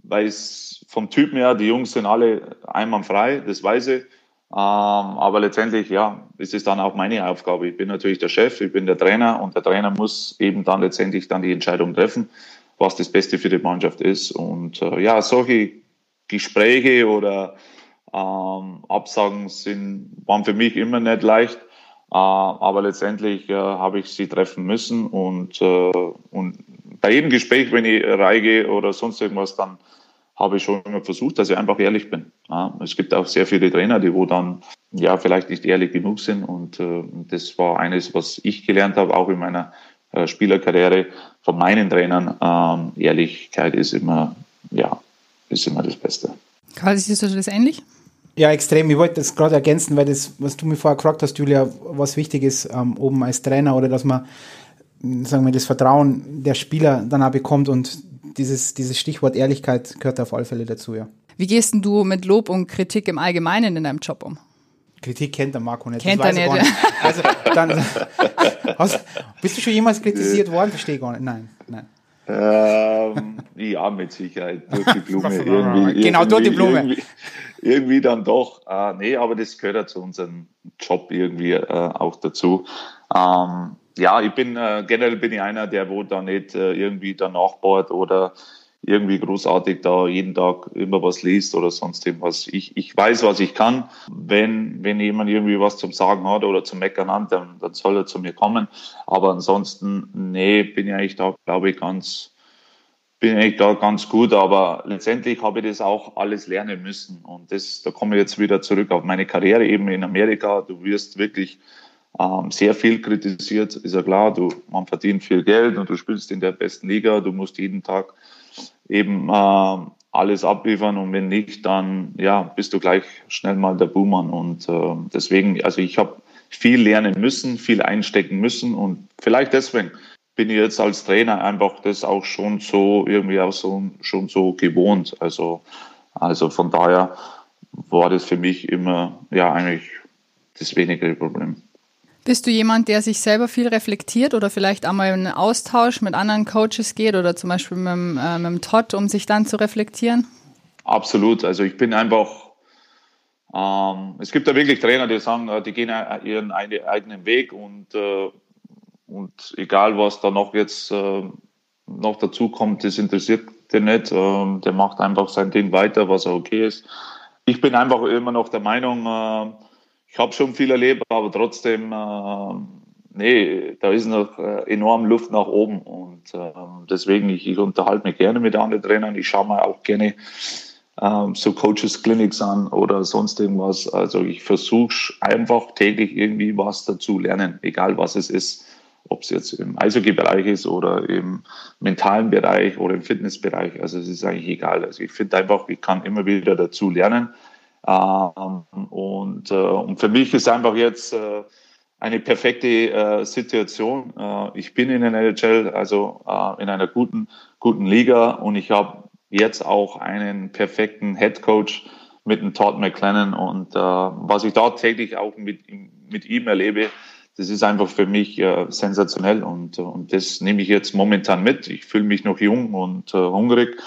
weil es vom Typen her, die Jungs sind alle einwandfrei, das weiß ich. Ähm, aber letztendlich, ja, ist es dann auch meine Aufgabe. Ich bin natürlich der Chef, ich bin der Trainer und der Trainer muss eben dann letztendlich dann die Entscheidung treffen, was das Beste für die Mannschaft ist. Und äh, ja, solche Gespräche oder ähm, Absagen sind, waren für mich immer nicht leicht. Äh, aber letztendlich äh, habe ich sie treffen müssen und, äh, und bei jedem Gespräch, wenn ich reingehe oder sonst irgendwas, dann habe ich schon immer versucht, dass ich einfach ehrlich bin. Es gibt auch sehr viele Trainer, die wo dann ja vielleicht nicht ehrlich genug sind und äh, das war eines, was ich gelernt habe, auch in meiner Spielerkarriere von meinen Trainern. Ähm, Ehrlichkeit ist immer ja ist immer das Beste. Karl, siehst du das ähnlich? Ja, extrem. Ich wollte das gerade ergänzen, weil das, was du mir vorher gefragt hast, Julia, was wichtig ist, ähm, oben als Trainer oder dass man, sagen wir, das Vertrauen der Spieler dann auch bekommt und dieses, dieses Stichwort Ehrlichkeit gehört auf alle Fälle dazu, ja. Wie gehst du mit Lob und Kritik im Allgemeinen in deinem Job um? Kritik kennt der Marco nicht. Kennt er nicht. nicht. *laughs* Also, dann, *laughs* hast, bist du schon jemals kritisiert worden? Verstehe ich gar nicht. Nein, nein. Ähm, ja, mit Sicherheit. Durch die *laughs* Blume. irgendwie, genau, durch die Blume. Irgendwie, irgendwie dann doch. Äh, nee, aber das gehört ja zu unserem Job irgendwie äh, auch dazu. Ähm, ja, ich bin äh, generell bin ich einer, der wo da nicht äh, irgendwie danach bohrt oder irgendwie großartig da jeden Tag immer was liest oder sonst irgendwas. Ich, ich weiß, was ich kann. Wenn, wenn jemand irgendwie was zum Sagen hat oder zum Meckern hat, dann, dann soll er zu mir kommen. Aber ansonsten, nee, bin ich eigentlich da, glaube ich, ganz, bin ich da ganz gut. Aber letztendlich habe ich das auch alles lernen müssen. Und das, da komme ich jetzt wieder zurück auf meine Karriere eben in Amerika. Du wirst wirklich sehr viel kritisiert, ist ja klar. Du, man verdient viel Geld und du spielst in der besten Liga. Du musst jeden Tag eben äh, alles abliefern und wenn nicht, dann ja, bist du gleich schnell mal der Buhmann. Und äh, deswegen, also ich habe viel lernen müssen, viel einstecken müssen und vielleicht deswegen bin ich jetzt als Trainer einfach das auch schon so irgendwie auch so schon so gewohnt. Also, also von daher war das für mich immer ja eigentlich das wenigere Problem. Bist du jemand, der sich selber viel reflektiert oder vielleicht einmal in einen Austausch mit anderen Coaches geht oder zum Beispiel mit, dem, äh, mit dem Todd, um sich dann zu reflektieren? Absolut. Also ich bin einfach, ähm, es gibt da wirklich Trainer, die sagen, äh, die gehen ihren eigenen Weg und, äh, und egal was da noch jetzt äh, noch dazu kommt, das interessiert den nicht. Ähm, der macht einfach sein Ding weiter, was auch okay ist. Ich bin einfach immer noch der Meinung, äh, ich habe schon viel erlebt, aber trotzdem, äh, nee, da ist noch äh, enorm Luft nach oben. Und äh, deswegen, ich, ich unterhalte mich gerne mit anderen Trainern. Ich schaue mir auch gerne ähm, so Coaches Clinics an oder sonst irgendwas. Also ich versuche einfach täglich irgendwie was dazu lernen, egal was es ist. Ob es jetzt im Eishockey-Bereich ist oder im mentalen Bereich oder im Fitnessbereich. Also es ist eigentlich egal. Also ich finde einfach, ich kann immer wieder dazu lernen. Ähm, und, äh, und für mich ist einfach jetzt äh, eine perfekte äh, Situation. ich bin in der NHL, also in einer guten, guten Liga und ich habe jetzt auch einen perfekten Head Coach mit dem Todd McLennan und was ich da täglich auch mit, mit ihm erlebe, das ist einfach für mich äh, sensationell und, und das nehme ich jetzt momentan mit. Ich fühle mich noch jung und äh, hungrig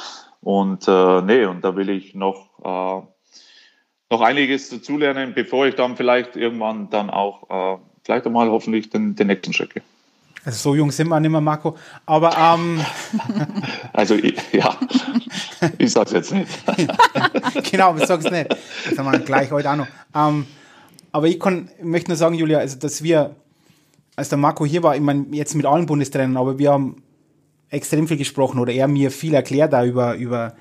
und äh, nee, und da will ich noch noch einiges dazulernen, bevor ich dann vielleicht irgendwann dann auch äh, vielleicht einmal hoffentlich den, den nächsten Schritt gehe. Also so jung sind wir nicht mehr, Marco. Aber ähm *laughs* also ja, ich sag's jetzt nicht. *laughs* genau, ich sag's nicht. Das haben wir gleich heute auch noch. Ähm, aber ich kann, möchte nur sagen, Julia, also dass wir, als der Marco hier war, ich meine, jetzt mit allen Bundestrainern, aber wir haben extrem viel gesprochen oder er mir viel erklärt da über, über,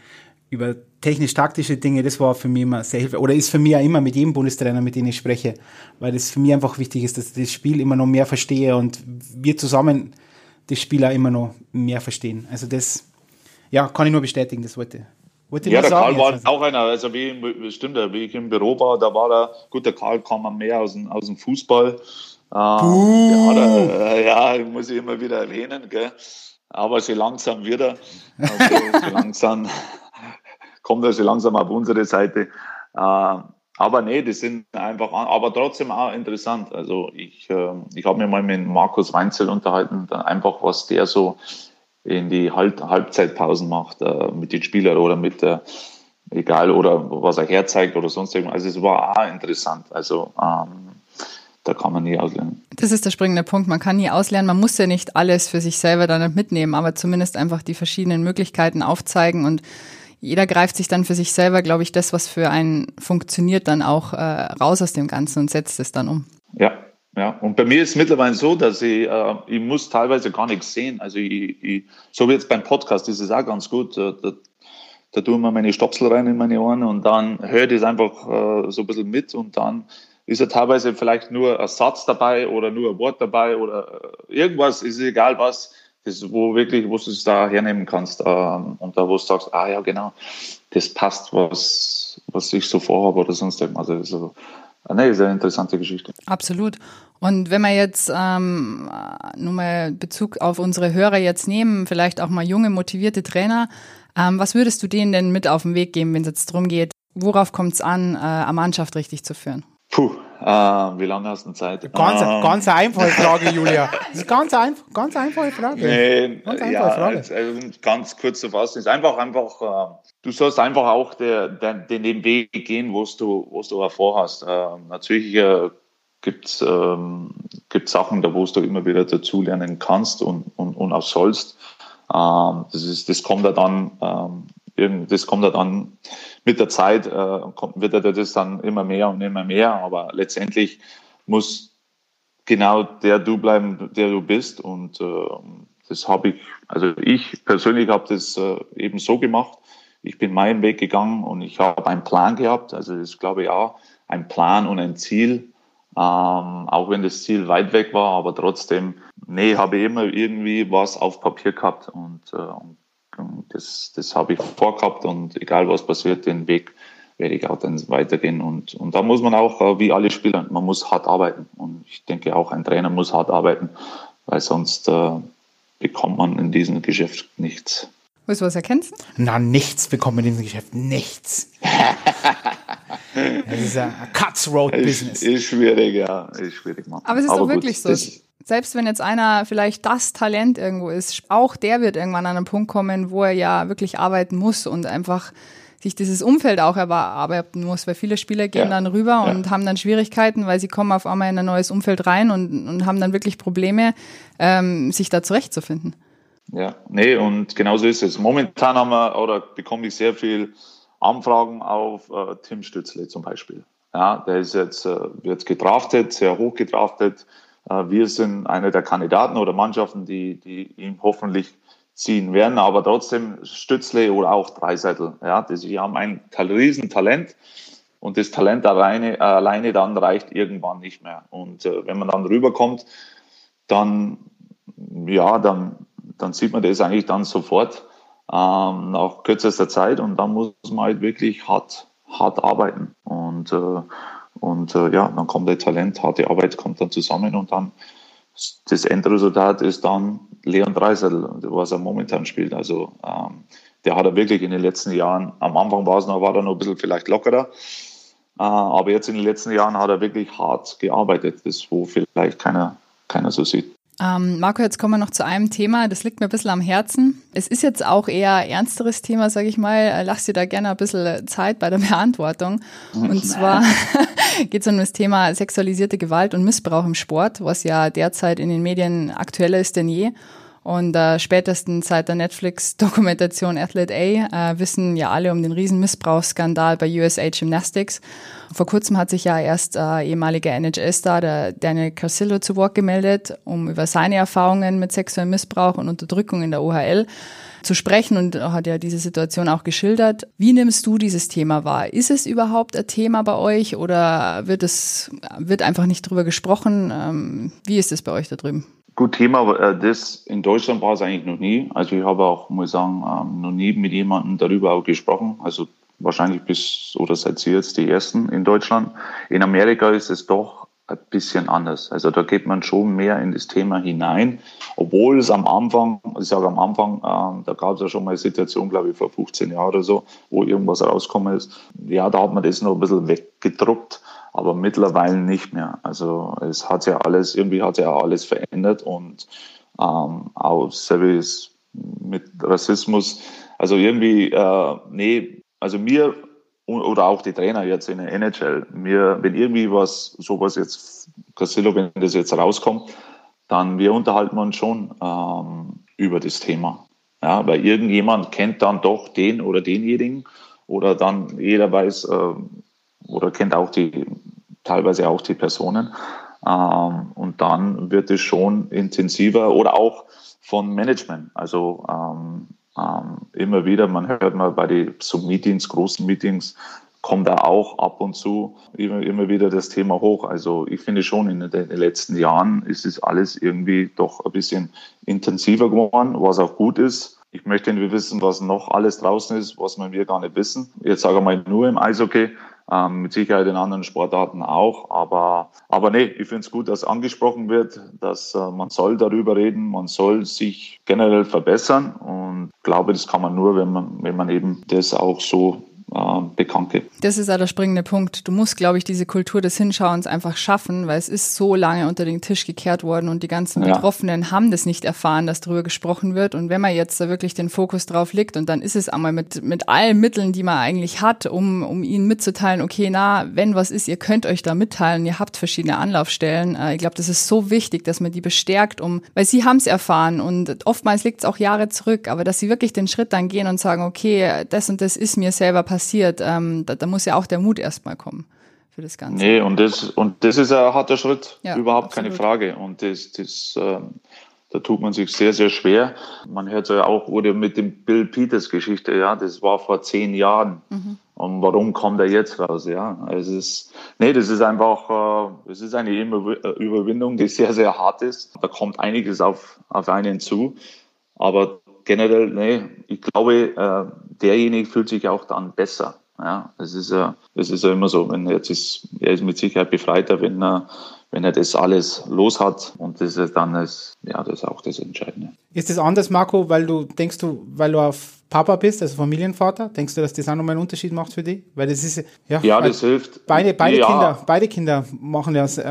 über technisch-taktische Dinge, das war für mich immer sehr hilfreich. Oder ist für mich auch immer mit jedem Bundestrainer, mit dem ich spreche, weil das für mich einfach wichtig ist, dass ich das Spiel immer noch mehr verstehe und wir zusammen das Spiel auch immer noch mehr verstehen. Also das, ja, kann ich nur bestätigen, das wollte, Ja, der Karl war auch einer, also wie, stimmt, wie ich im Büro war, da war er, gut, der Karl kam mehr aus dem, aus dem Fußball. Uh. Ja, ja, muss ich immer wieder erwähnen, gell? aber so langsam wieder. Also so *laughs* langsam kommt also langsam auf unsere Seite. Äh, aber nee, die sind einfach, aber trotzdem auch interessant. Also ich, äh, ich habe mir mal mit Markus Weinzel unterhalten, einfach was der so in die Halb Halbzeitpausen macht äh, mit den Spielern oder mit der, egal, oder was er herzeigt oder sonst irgendwas. Also es war auch interessant. Also ähm, da kann man nie auslernen. Das ist der springende Punkt. Man kann nie auslernen. Man muss ja nicht alles für sich selber dann mitnehmen, aber zumindest einfach die verschiedenen Möglichkeiten aufzeigen und jeder greift sich dann für sich selber, glaube ich, das, was für einen funktioniert, dann auch äh, raus aus dem Ganzen und setzt es dann um. Ja, ja. Und bei mir ist es mittlerweile so, dass ich, äh, ich muss teilweise gar nichts sehen. Also ich, ich, so wie jetzt beim Podcast, ist auch ganz gut. Da, da, tue ich mir meine Stopsel rein in meine Ohren und dann höre ich das einfach äh, so ein bisschen mit und dann ist ja teilweise vielleicht nur ein Satz dabei oder nur ein Wort dabei oder äh, irgendwas, ist egal was das, wo wirklich, wo du es da hernehmen kannst ähm, und da, wo du sagst, ah ja, genau, das passt, was, was ich so vorhabe oder sonst irgendwas. Also, so, nee, eine interessante Geschichte. Absolut. Und wenn wir jetzt ähm, nur mal Bezug auf unsere Hörer jetzt nehmen, vielleicht auch mal junge, motivierte Trainer, ähm, was würdest du denen denn mit auf den Weg geben, wenn es jetzt darum geht, worauf kommt es an, äh, eine Mannschaft richtig zu führen? Puh, äh, wie lange hast du Zeit? Ganz, ähm, ganz einfache Frage, Julia. *laughs* Das ist ganz eine ganz einfache Frage. Nee, ganz einfache ja, Frage. Also, ganz kurz zu fassen, ist einfach, einfach, äh, du sollst einfach auch der, der, den Weg gehen, wo du, wo du vorhast. Äh, natürlich äh, gibt es ähm, gibt Sachen, da wo du immer wieder dazulernen kannst und, und, und auch sollst. Ähm, das, ist, das kommt ja dann, ähm, das kommt ja dann mit der Zeit, äh, kommt, wird er das dann immer mehr und immer mehr. Aber letztendlich muss genau der du bleiben, der du bist. Und äh, das habe ich, also ich persönlich habe das äh, eben so gemacht. Ich bin meinen Weg gegangen und ich habe einen Plan gehabt. Also das glaube ich auch, ein Plan und ein Ziel. Ähm, auch wenn das Ziel weit weg war, aber trotzdem, nee, habe ich immer irgendwie was auf Papier gehabt und, äh, und das, das habe ich vorgehabt und egal was passiert, den Weg werde ich auch dann weitergehen und, und da muss man auch, äh, wie alle Spieler, man muss hart arbeiten und ich denke auch ein Trainer muss hart arbeiten, weil sonst äh, bekommt man in diesem Geschäft nichts. Willst du was erkennst? Na, nichts bekommt man in diesem Geschäft. Nichts. *laughs* das ist ein Cutthroat-Business. Ist, ist, schwierig, ja. Ist schwierig, Mann. Aber es ist Aber doch wirklich gut, so. Selbst wenn jetzt einer vielleicht das Talent irgendwo ist, auch der wird irgendwann an einen Punkt kommen, wo er ja wirklich arbeiten muss und einfach sich dieses Umfeld auch erarbeiten muss, weil viele Spieler gehen ja, dann rüber ja. und haben dann Schwierigkeiten, weil sie kommen auf einmal in ein neues Umfeld rein und, und haben dann wirklich Probleme, ähm, sich da zurechtzufinden. Ja, nee, und genauso ist es. Momentan haben wir oder bekomme ich sehr viel Anfragen auf äh, Tim Stützle zum Beispiel. Ja, der ist jetzt, äh, wird gedraftet, sehr hoch gedraftet. Äh, wir sind einer der Kandidaten oder Mannschaften, die, die ihn hoffentlich ziehen werden, aber trotzdem Stützle oder auch Dreiseitel. Ja, die haben ein Riesentalent und das Talent alleine, alleine dann reicht irgendwann nicht mehr. Und äh, wenn man dann rüberkommt, dann, ja, dann dann sieht man das eigentlich dann sofort ähm, nach kürzester Zeit und dann muss man halt wirklich hart, hart arbeiten. Und, äh, und äh, ja, dann kommt der Talent, harte Arbeit kommt dann zusammen und dann das Endresultat ist dann Leon Dreisel, was er momentan spielt. Also ähm, der hat er wirklich in den letzten Jahren, am Anfang war es noch, war er noch ein bisschen vielleicht lockerer, äh, aber jetzt in den letzten Jahren hat er wirklich hart gearbeitet, das wo vielleicht keiner, keiner so sieht. Ähm, Marco, jetzt kommen wir noch zu einem Thema, das liegt mir ein bisschen am Herzen. Es ist jetzt auch eher ernsteres Thema, sage ich mal. Äh, lass dir da gerne ein bisschen Zeit bei der *laughs* Beantwortung. Und zwar *laughs* geht es um das Thema sexualisierte Gewalt und Missbrauch im Sport, was ja derzeit in den Medien aktueller ist denn je. Und äh, spätestens seit der Netflix-Dokumentation Athlete A äh, wissen ja alle um den riesen Missbrauchsskandal bei USA Gymnastics. Vor kurzem hat sich ja erst äh, ehemaliger NHL-Star, der Daniel Carcillo, zu Wort gemeldet, um über seine Erfahrungen mit sexuellem Missbrauch und Unterdrückung in der OHL zu sprechen und hat ja diese Situation auch geschildert. Wie nimmst du dieses Thema wahr? Ist es überhaupt ein Thema bei euch oder wird es wird einfach nicht drüber gesprochen? Ähm, wie ist es bei euch da drüben? Gut, Thema, äh, das in Deutschland war es eigentlich noch nie. Also ich habe auch, muss ich sagen, ähm, noch nie mit jemandem darüber auch gesprochen. Also wahrscheinlich bis oder seit Sie jetzt die ersten in Deutschland. In Amerika ist es doch ein bisschen anders. Also da geht man schon mehr in das Thema hinein, obwohl es am Anfang, ich sage am Anfang, äh, da gab es ja schon mal eine Situation, glaube ich, vor 15 Jahren oder so, wo irgendwas rausgekommen ist. Ja, da hat man das noch ein bisschen weggedruckt aber mittlerweile nicht mehr. Also es hat ja alles, irgendwie hat ja alles verändert und ähm, auch Service mit Rassismus. Also irgendwie, äh, nee, also mir oder auch die Trainer jetzt in der NHL, mir, wenn irgendwie was, sowas jetzt, Casillo, wenn das jetzt rauskommt, dann wir unterhalten uns schon ähm, über das Thema. Ja, weil irgendjemand kennt dann doch den oder denjenigen oder dann jeder weiß, äh, oder kennt auch die, teilweise auch die Personen. Ähm, und dann wird es schon intensiver oder auch von Management. Also ähm, ähm, immer wieder, man hört mal bei den so Meetings, großen Meetings, kommt da auch ab und zu immer, immer wieder das Thema hoch. Also ich finde schon, in den letzten Jahren ist es alles irgendwie doch ein bisschen intensiver geworden, was auch gut ist. Ich möchte nicht wissen, was noch alles draußen ist, was wir gar nicht wissen. Jetzt sage ich mal nur im Eishockey, ähm, mit Sicherheit in anderen Sportarten auch. Aber, aber nee, ich finde es gut, dass angesprochen wird, dass äh, man soll darüber reden, man soll sich generell verbessern und glaube, das kann man nur, wenn man, wenn man eben das auch so äh, bekannt gibt. Das ist auch der springende Punkt. Du musst, glaube ich, diese Kultur des Hinschauens einfach schaffen, weil es ist so lange unter den Tisch gekehrt worden und die ganzen ja. Betroffenen haben das nicht erfahren, dass darüber gesprochen wird. Und wenn man jetzt da wirklich den Fokus drauf legt und dann ist es einmal mit, mit allen Mitteln, die man eigentlich hat, um, um ihnen mitzuteilen, okay, na, wenn was ist, ihr könnt euch da mitteilen, ihr habt verschiedene Anlaufstellen. Äh, ich glaube, das ist so wichtig, dass man die bestärkt, um, weil sie haben es erfahren und oftmals liegt es auch Jahre zurück, aber dass sie wirklich den Schritt dann gehen und sagen, okay, das und das ist mir selber passiert, ähm, da, da muss ja auch der Mut erstmal kommen für das Ganze. Nee, und das, und das ist ein harter Schritt, ja, überhaupt absolut. keine Frage. Und das, das ähm, da tut man sich sehr, sehr schwer. Man hört ja auch, oder mit dem Bill Peters Geschichte, ja, das war vor zehn Jahren. Mhm. Und warum kommt er jetzt raus? Ja, es ist, nee, das ist einfach, äh, es ist eine Überwindung, die sehr, sehr hart ist. Da kommt einiges auf, auf einen zu. Aber generell, nee, ich glaube, äh, derjenige fühlt sich auch dann besser. Ja, es ist ja, es ist ja immer so, wenn jetzt ist, er ist mit Sicherheit befreiter, wenn er, wenn er das alles los hat und das ist dann das, ja, das ist auch das Entscheidende. Ist das anders, Marco, weil du denkst du, weil du auf Papa bist, also Familienvater, denkst du, dass das auch nochmal einen Unterschied macht für dich? Weil das ist ja, ja das hilft. Beide, beide ja. Kinder, beide Kinder machen ja äh,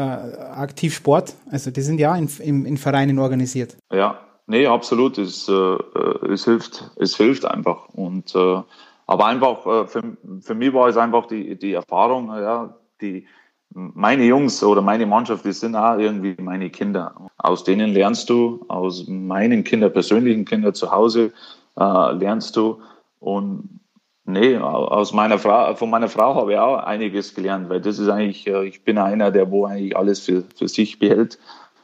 aktiv Sport, also die sind ja in, in, in Vereinen organisiert. Ja, nee, absolut. Es, äh, äh, es hilft, es hilft einfach und äh, aber einfach, äh, für, für mich war es einfach die, die Erfahrung, ja, die, meine Jungs oder meine Mannschaft, die sind auch irgendwie meine Kinder. Aus denen lernst du, aus meinen Kinder, persönlichen Kindern zu Hause äh, lernst du. Und nee, aus meiner Frau, von meiner Frau habe ich auch einiges gelernt, weil das ist eigentlich, äh, ich bin einer, der wo eigentlich alles für, für sich behält.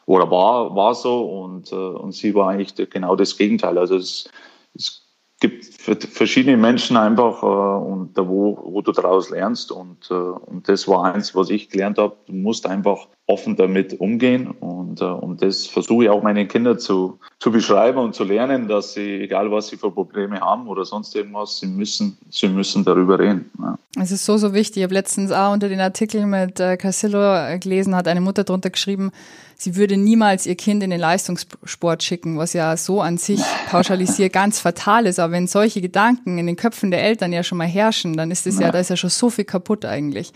Oder war, war so und, äh, und sie war eigentlich genau das Gegenteil. Also es, es gibt verschiedene Menschen einfach äh, und da wo, wo du daraus lernst und, äh, und das war eins, was ich gelernt habe. Du musst einfach offen damit umgehen und, äh, und das versuche ich auch meinen Kindern zu, zu beschreiben und zu lernen, dass sie, egal was sie für Probleme haben oder sonst irgendwas, sie müssen, sie müssen darüber reden. Ja. Es ist so, so wichtig. Ich habe letztens auch unter den Artikeln mit äh, Casillo gelesen, hat eine Mutter drunter geschrieben, sie würde niemals ihr Kind in den Leistungssport schicken, was ja so an sich pauschalisiert ganz fatal ist. Aber wenn solche Gedanken in den Köpfen der Eltern ja schon mal herrschen, dann ist es ja, ja da ist ja schon so viel kaputt eigentlich.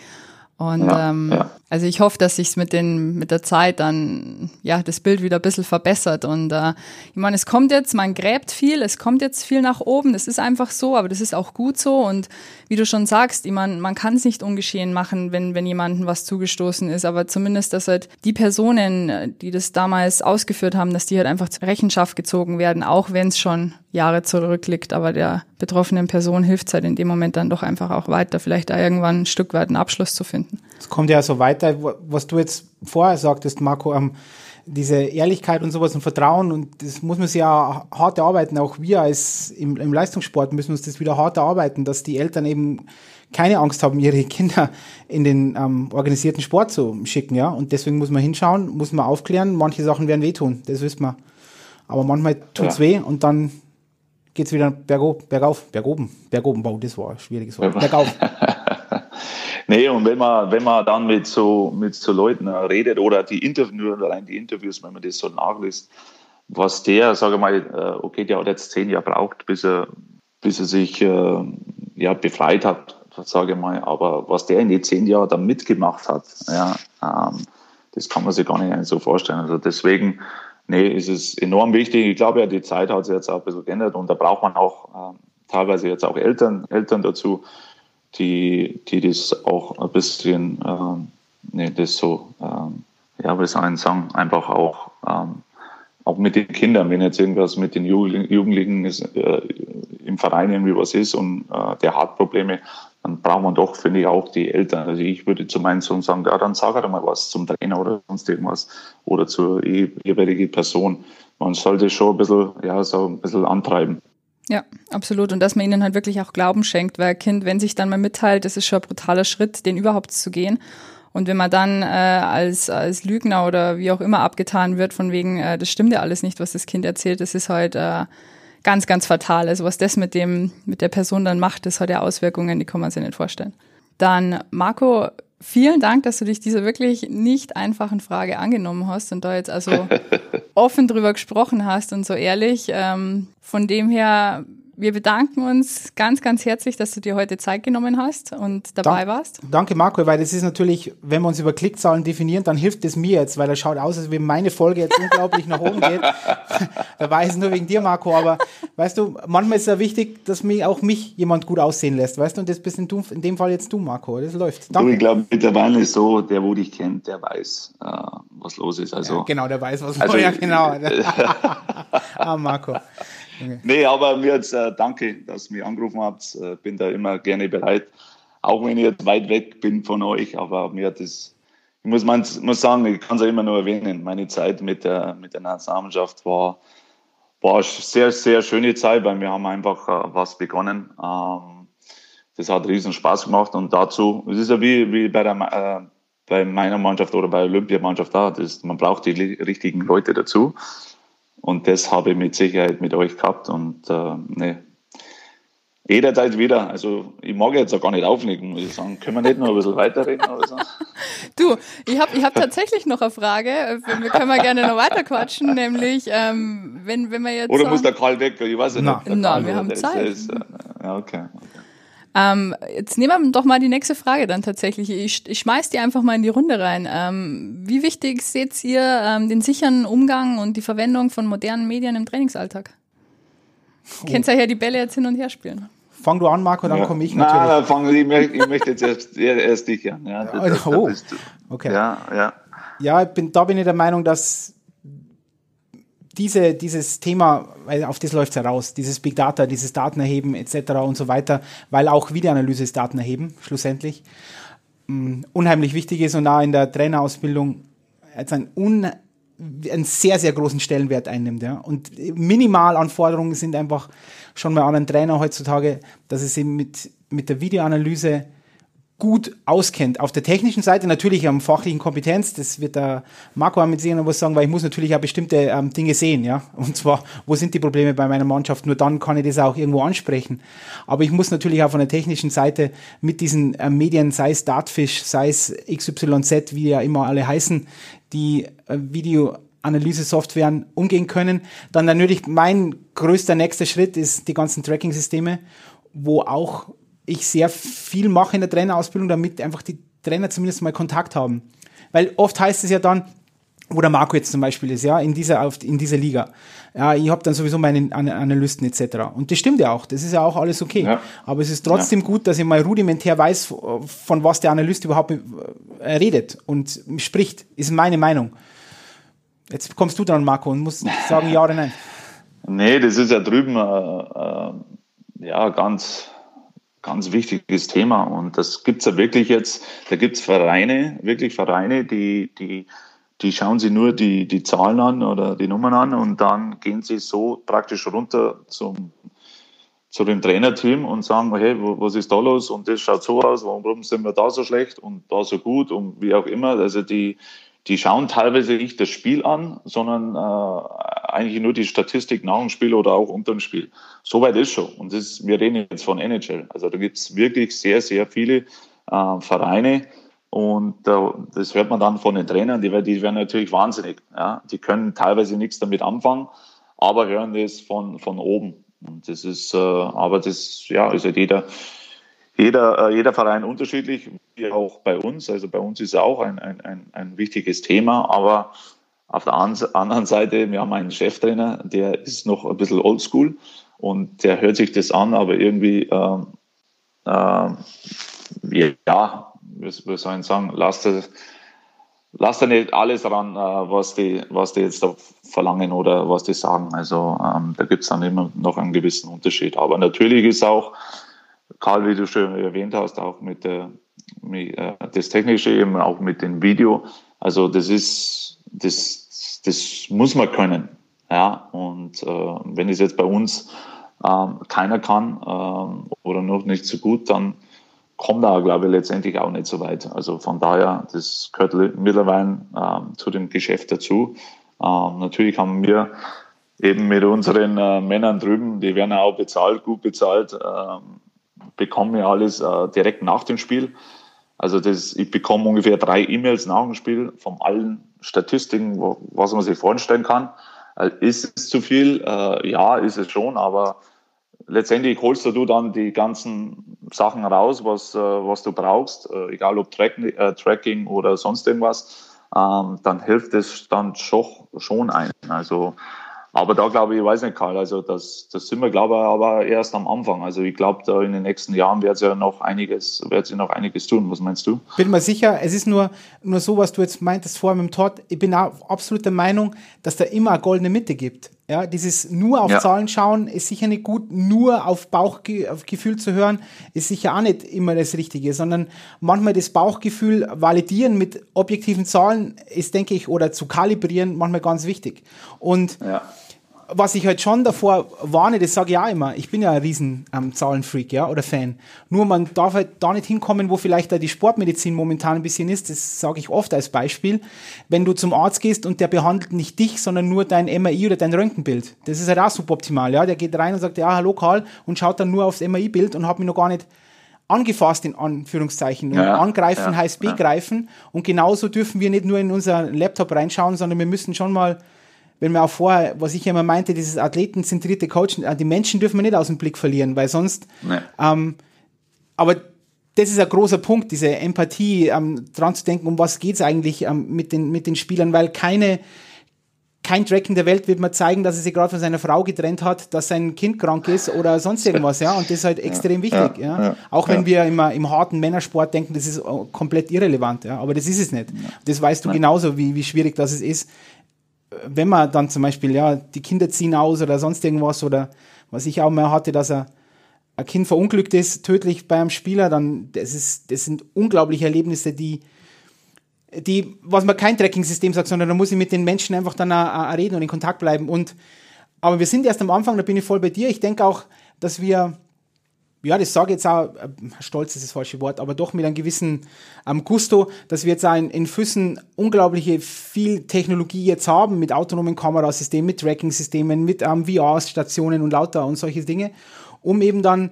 Und ja, ähm, ja. also ich hoffe, dass sich mit den mit der Zeit dann ja das Bild wieder ein bisschen verbessert. Und äh, ich meine, es kommt jetzt, man gräbt viel, es kommt jetzt viel nach oben. Das ist einfach so, aber das ist auch gut so. Und wie du schon sagst, ich meine, man kann es nicht ungeschehen machen, wenn wenn jemandem was zugestoßen ist. Aber zumindest, dass halt die Personen, die das damals ausgeführt haben, dass die halt einfach zur Rechenschaft gezogen werden, auch wenn es schon Jahre zurückliegt. Aber der betroffenen Person hilft es halt in dem Moment dann doch einfach auch weiter, vielleicht da irgendwann ein Stück weit einen Abschluss zu finden. Es kommt ja so weiter, was du jetzt vorher sagtest, Marco, ähm, diese Ehrlichkeit und sowas und Vertrauen und das muss man sich ja hart erarbeiten. Auch wir als im, im Leistungssport müssen uns das wieder hart erarbeiten, dass die Eltern eben keine Angst haben, ihre Kinder in den ähm, organisierten Sport zu schicken, ja. Und deswegen muss man hinschauen, muss man aufklären. Manche Sachen werden wehtun, das wissen wir. Aber manchmal tut's ja. weh und dann geht's wieder bergauf, bergauf, bergoben, bergobenbau, das war ein schwieriges Wort. Bergauf. *laughs* nee, und wenn man, wenn man dann mit so, mit so Leuten redet oder die Interviews, allein die Interviews, wenn man das so nachliest, was der, sage mal, äh, okay, der hat jetzt zehn Jahre braucht, bis er, bis er sich äh, ja, befreit hat, sage ich mal, aber was der in den zehn Jahren dann mitgemacht hat, ja, ähm, das kann man sich gar nicht so vorstellen. Also deswegen, nee, ist es enorm wichtig. Ich glaube ja, die Zeit hat sich jetzt auch ein bisschen geändert und da braucht man auch äh, teilweise jetzt auch Eltern, Eltern dazu, die, die das auch ein bisschen, ähm, nee, das so, ähm, ja, wie soll ich sagen, einfach auch, ähm, auch mit den Kindern, wenn jetzt irgendwas mit den Jugendlichen ist, äh, im Verein irgendwie was ist und äh, der hat Probleme, dann braucht man doch, finde ich, auch die Eltern. Also ich würde zu meinen Sohn sagen, ja, dann sag er mal was zum Trainer oder sonst irgendwas oder zur jeweiligen Person. Man sollte schon ein bisschen, ja, so ein bisschen antreiben. Ja, absolut. Und dass man ihnen halt wirklich auch Glauben schenkt, weil Kind, wenn sich dann mal mitteilt, das ist schon ein brutaler Schritt, den überhaupt zu gehen. Und wenn man dann äh, als, als Lügner oder wie auch immer abgetan wird, von wegen, äh, das stimmt ja alles nicht, was das Kind erzählt, das ist halt äh, ganz, ganz fatal. Also was das mit dem, mit der Person dann macht, das hat ja Auswirkungen, die kann man sich nicht vorstellen. Dann, Marco, vielen Dank, dass du dich dieser wirklich nicht einfachen Frage angenommen hast und da jetzt also *laughs* offen drüber gesprochen hast und so ehrlich. Ähm, von dem her wir bedanken uns ganz, ganz herzlich, dass du dir heute Zeit genommen hast und dabei Dank, warst. Danke, Marco, weil das ist natürlich, wenn wir uns über Klickzahlen definieren, dann hilft es mir jetzt, weil er schaut aus, als wenn meine Folge jetzt unglaublich nach oben geht. *laughs* da weiß es nur wegen dir, Marco, aber weißt du, manchmal ist es ja wichtig, dass mich auch mich jemand gut aussehen lässt, weißt du, und das bist in, in dem Fall jetzt du, Marco. Das läuft. Danke. Du, ich glaube, mittlerweile ist so, der, wo dich kennt, der weiß, äh, was los ist. Also, ja, genau, der weiß, was also, los *laughs* ist. Ja, genau. *laughs* ah, Marco. Okay. Nee, aber mir jetzt äh, danke, dass ihr mich angerufen habt. Äh, bin da immer gerne bereit. Auch wenn ich jetzt weit weg bin von euch, aber mir hat das, ich muss, man, muss sagen, ich kann es ja immer nur erwähnen, meine Zeit mit der, mit der Nationalmannschaft war, war eine sehr, sehr schöne Zeit, weil wir haben einfach äh, was begonnen. Ähm, das hat riesen Spaß gemacht und dazu, es ist ja wie, wie bei, der, äh, bei meiner Mannschaft oder bei der Olympiamannschaft da, man braucht die richtigen Leute dazu. Und das habe ich mit Sicherheit mit euch gehabt. Und äh, ne, jederzeit wieder. Also ich mag jetzt auch gar nicht auflegen, muss ich sagen. Können wir nicht noch ein bisschen weiterreden oder so? *laughs* Du, ich habe ich hab tatsächlich noch eine Frage. Wir können wir gerne noch weiter quatschen, nämlich ähm, wenn, wenn wir jetzt. Oder muss der Karl weg? Ich weiß nicht. Na, wir haben Zeit. Ist, äh, ja, okay. okay. Ähm, jetzt nehmen wir doch mal die nächste Frage dann tatsächlich. Ich, ich schmeiß die einfach mal in die Runde rein. Ähm, wie wichtig seht ihr ähm, den sicheren Umgang und die Verwendung von modernen Medien im Trainingsalltag? Oh. Kennst ja hier die Bälle jetzt hin und her spielen. Fang du an, Marco, dann ja. komme ich natürlich. Nein, fang, ich, möchte, ich möchte jetzt erst, erst dich an. Ja, ja, das, oh, okay. Ja, ja. Ja, bin, da bin ich der Meinung, dass diese, dieses Thema, weil auf das läuft es heraus, dieses Big Data, dieses Datenerheben etc. und so weiter, weil auch Videoanalyse ist Datenerheben, schlussendlich, um, unheimlich wichtig ist und auch in der Trainerausbildung jetzt ein un, einen sehr, sehr großen Stellenwert einnimmt. Ja. Und Minimalanforderungen sind einfach schon mal an einen Trainer heutzutage, dass es eben mit, mit der Videoanalyse gut auskennt. Auf der technischen Seite natürlich am fachlichen Kompetenz, das wird der Marco mit sich noch was sagen, weil ich muss natürlich auch bestimmte ähm, Dinge sehen, ja. Und zwar, wo sind die Probleme bei meiner Mannschaft? Nur dann kann ich das auch irgendwo ansprechen. Aber ich muss natürlich auch von der technischen Seite mit diesen äh, Medien, sei es Dartfish, sei es XYZ, wie ja immer alle heißen, die äh, Video Analyse-Softwaren umgehen können. Dann natürlich mein größter nächster Schritt ist die ganzen Tracking-Systeme, wo auch ich sehr viel mache in der Trainerausbildung, damit einfach die Trainer zumindest mal Kontakt haben. Weil oft heißt es ja dann, wo der Marco jetzt zum Beispiel ist, ja, in dieser, auf, in dieser Liga. Ja, ich habe dann sowieso meine Analysten etc. Und das stimmt ja auch, das ist ja auch alles okay. Ja. Aber es ist trotzdem ja. gut, dass ich mal rudimentär weiß, von was der Analyst überhaupt äh, redet und spricht, ist meine Meinung. Jetzt kommst du dran, Marco, und musst sagen ja oder nein. *laughs* Nee, das ist ja drüben äh, äh, ja ganz ganz wichtiges Thema. Und das gibt es ja wirklich jetzt, da gibt es Vereine, wirklich Vereine, die, die, die schauen sich nur die, die Zahlen an oder die Nummern an und dann gehen sie so praktisch runter zum, zu dem Trainerteam und sagen, hey, was ist da los? Und das schaut so aus, warum sind wir da so schlecht und da so gut und wie auch immer. Also die, die schauen teilweise nicht das Spiel an, sondern äh, eigentlich nur die Statistik nach dem Spiel oder auch unter dem Spiel. Soweit ist schon. Und das, wir reden jetzt von NHL. Also da gibt es wirklich sehr, sehr viele äh, Vereine. Und äh, das hört man dann von den Trainern, die, die werden natürlich wahnsinnig. Ja? Die können teilweise nichts damit anfangen, aber hören das von, von oben. Und das ist, äh, aber das ja, ist halt jeder, jeder, äh, jeder Verein unterschiedlich, wie auch bei uns. Also bei uns ist auch ein, ein, ein, wichtiges Thema, aber auf der anderen Seite, wir haben einen Cheftrainer, der ist noch ein bisschen oldschool und der hört sich das an, aber irgendwie, äh, äh, ja, wie soll ich sagen, lasst er, lasst nicht alles ran, äh, was, die, was die jetzt da verlangen oder was die sagen. Also ähm, da gibt es dann immer noch einen gewissen Unterschied. Aber natürlich ist auch, Karl, wie du schon erwähnt hast, auch mit, der, mit äh, das Technische eben auch mit dem Video. Also das ist, das, das muss man können. Ja, und äh, wenn es jetzt bei uns ähm, keiner kann ähm, oder noch nicht so gut, dann kommt er, glaube ich, letztendlich auch nicht so weit. Also von daher, das gehört mittlerweile ähm, zu dem Geschäft dazu. Natürlich haben wir eben mit unseren äh, Männern drüben, die werden auch bezahlt, gut bezahlt, bekommen wir alles äh, direkt nach dem Spiel. Also das, ich bekomme ungefähr drei E-Mails nach dem Spiel von allen Statistiken, wo, was man sich vorstellen kann. Also ist es zu viel? Äh, ja, ist es schon, aber letztendlich holst du dann die ganzen Sachen raus, was, äh, was du brauchst, äh, egal ob Track, äh, Tracking oder sonst irgendwas, ähm, dann hilft es dann schon, schon ein. Also aber da glaube ich, ich weiß nicht, Karl, also das, das sind wir, glaube ich, aber erst am Anfang. Also ich glaube, da in den nächsten Jahren wird es ja noch einiges, wird sich noch einiges tun. Was meinst du? Bin mir sicher, es ist nur, nur so, was du jetzt meintest vorher mit dem Todd. Ich bin auch absolut der Meinung, dass da immer eine goldene Mitte gibt. Ja, dieses nur auf ja. Zahlen schauen ist sicher nicht gut, nur auf Bauchgefühl zu hören ist sicher auch nicht immer das Richtige, sondern manchmal das Bauchgefühl validieren mit objektiven Zahlen ist, denke ich, oder zu kalibrieren manchmal ganz wichtig. Und ja was ich halt schon davor warne, das sage ich auch immer, ich bin ja ein riesen ähm, Zahlenfreak, ja, oder Fan. Nur man darf halt da nicht hinkommen, wo vielleicht da die Sportmedizin momentan ein bisschen ist, das sage ich oft als Beispiel. Wenn du zum Arzt gehst und der behandelt nicht dich, sondern nur dein MRI oder dein Röntgenbild. Das ist halt auch suboptimal, ja. Der geht rein und sagt, ja, hallo Karl, und schaut dann nur aufs MRI-Bild und hat mich noch gar nicht angefasst, in Anführungszeichen. Ja, angreifen ja, heißt begreifen. Ja. Und genauso dürfen wir nicht nur in unser Laptop reinschauen, sondern wir müssen schon mal wenn wir auch vorher, was ich immer meinte, dieses athletenzentrierte Coaching, äh, die Menschen dürfen wir nicht aus dem Blick verlieren, weil sonst, nee. ähm, aber das ist ein großer Punkt, diese Empathie, ähm, dran zu denken, um was geht's eigentlich ähm, mit, den, mit den Spielern, weil keine, kein Track in der Welt wird mir zeigen, dass er sich gerade von seiner Frau getrennt hat, dass sein Kind krank ist oder sonst irgendwas, ja. Und das ist halt extrem ja, wichtig, ja. ja. Auch wenn wir immer im harten Männersport denken, das ist äh, komplett irrelevant, ja. Aber das ist es nicht. Das weißt du genauso, wie, wie schwierig das ist, wenn man dann zum Beispiel, ja, die Kinder ziehen aus oder sonst irgendwas oder was ich auch mal hatte, dass er ein Kind verunglückt ist, tödlich bei einem Spieler, dann das ist, das sind unglaubliche Erlebnisse, die, die, was man kein Tracking-System sagt, sondern da muss ich mit den Menschen einfach dann auch, auch reden und in Kontakt bleiben. Und aber wir sind erst am Anfang, da bin ich voll bei dir. Ich denke auch, dass wir ja, das sage ich jetzt auch, äh, stolz ist das falsche Wort, aber doch mit einem gewissen ähm, Gusto, dass wir jetzt auch in, in Füssen unglaubliche viel Technologie jetzt haben mit autonomen Kamerasystemen, mit Tracking-Systemen, mit ähm, VR-Stationen und lauter und solche Dinge, um eben dann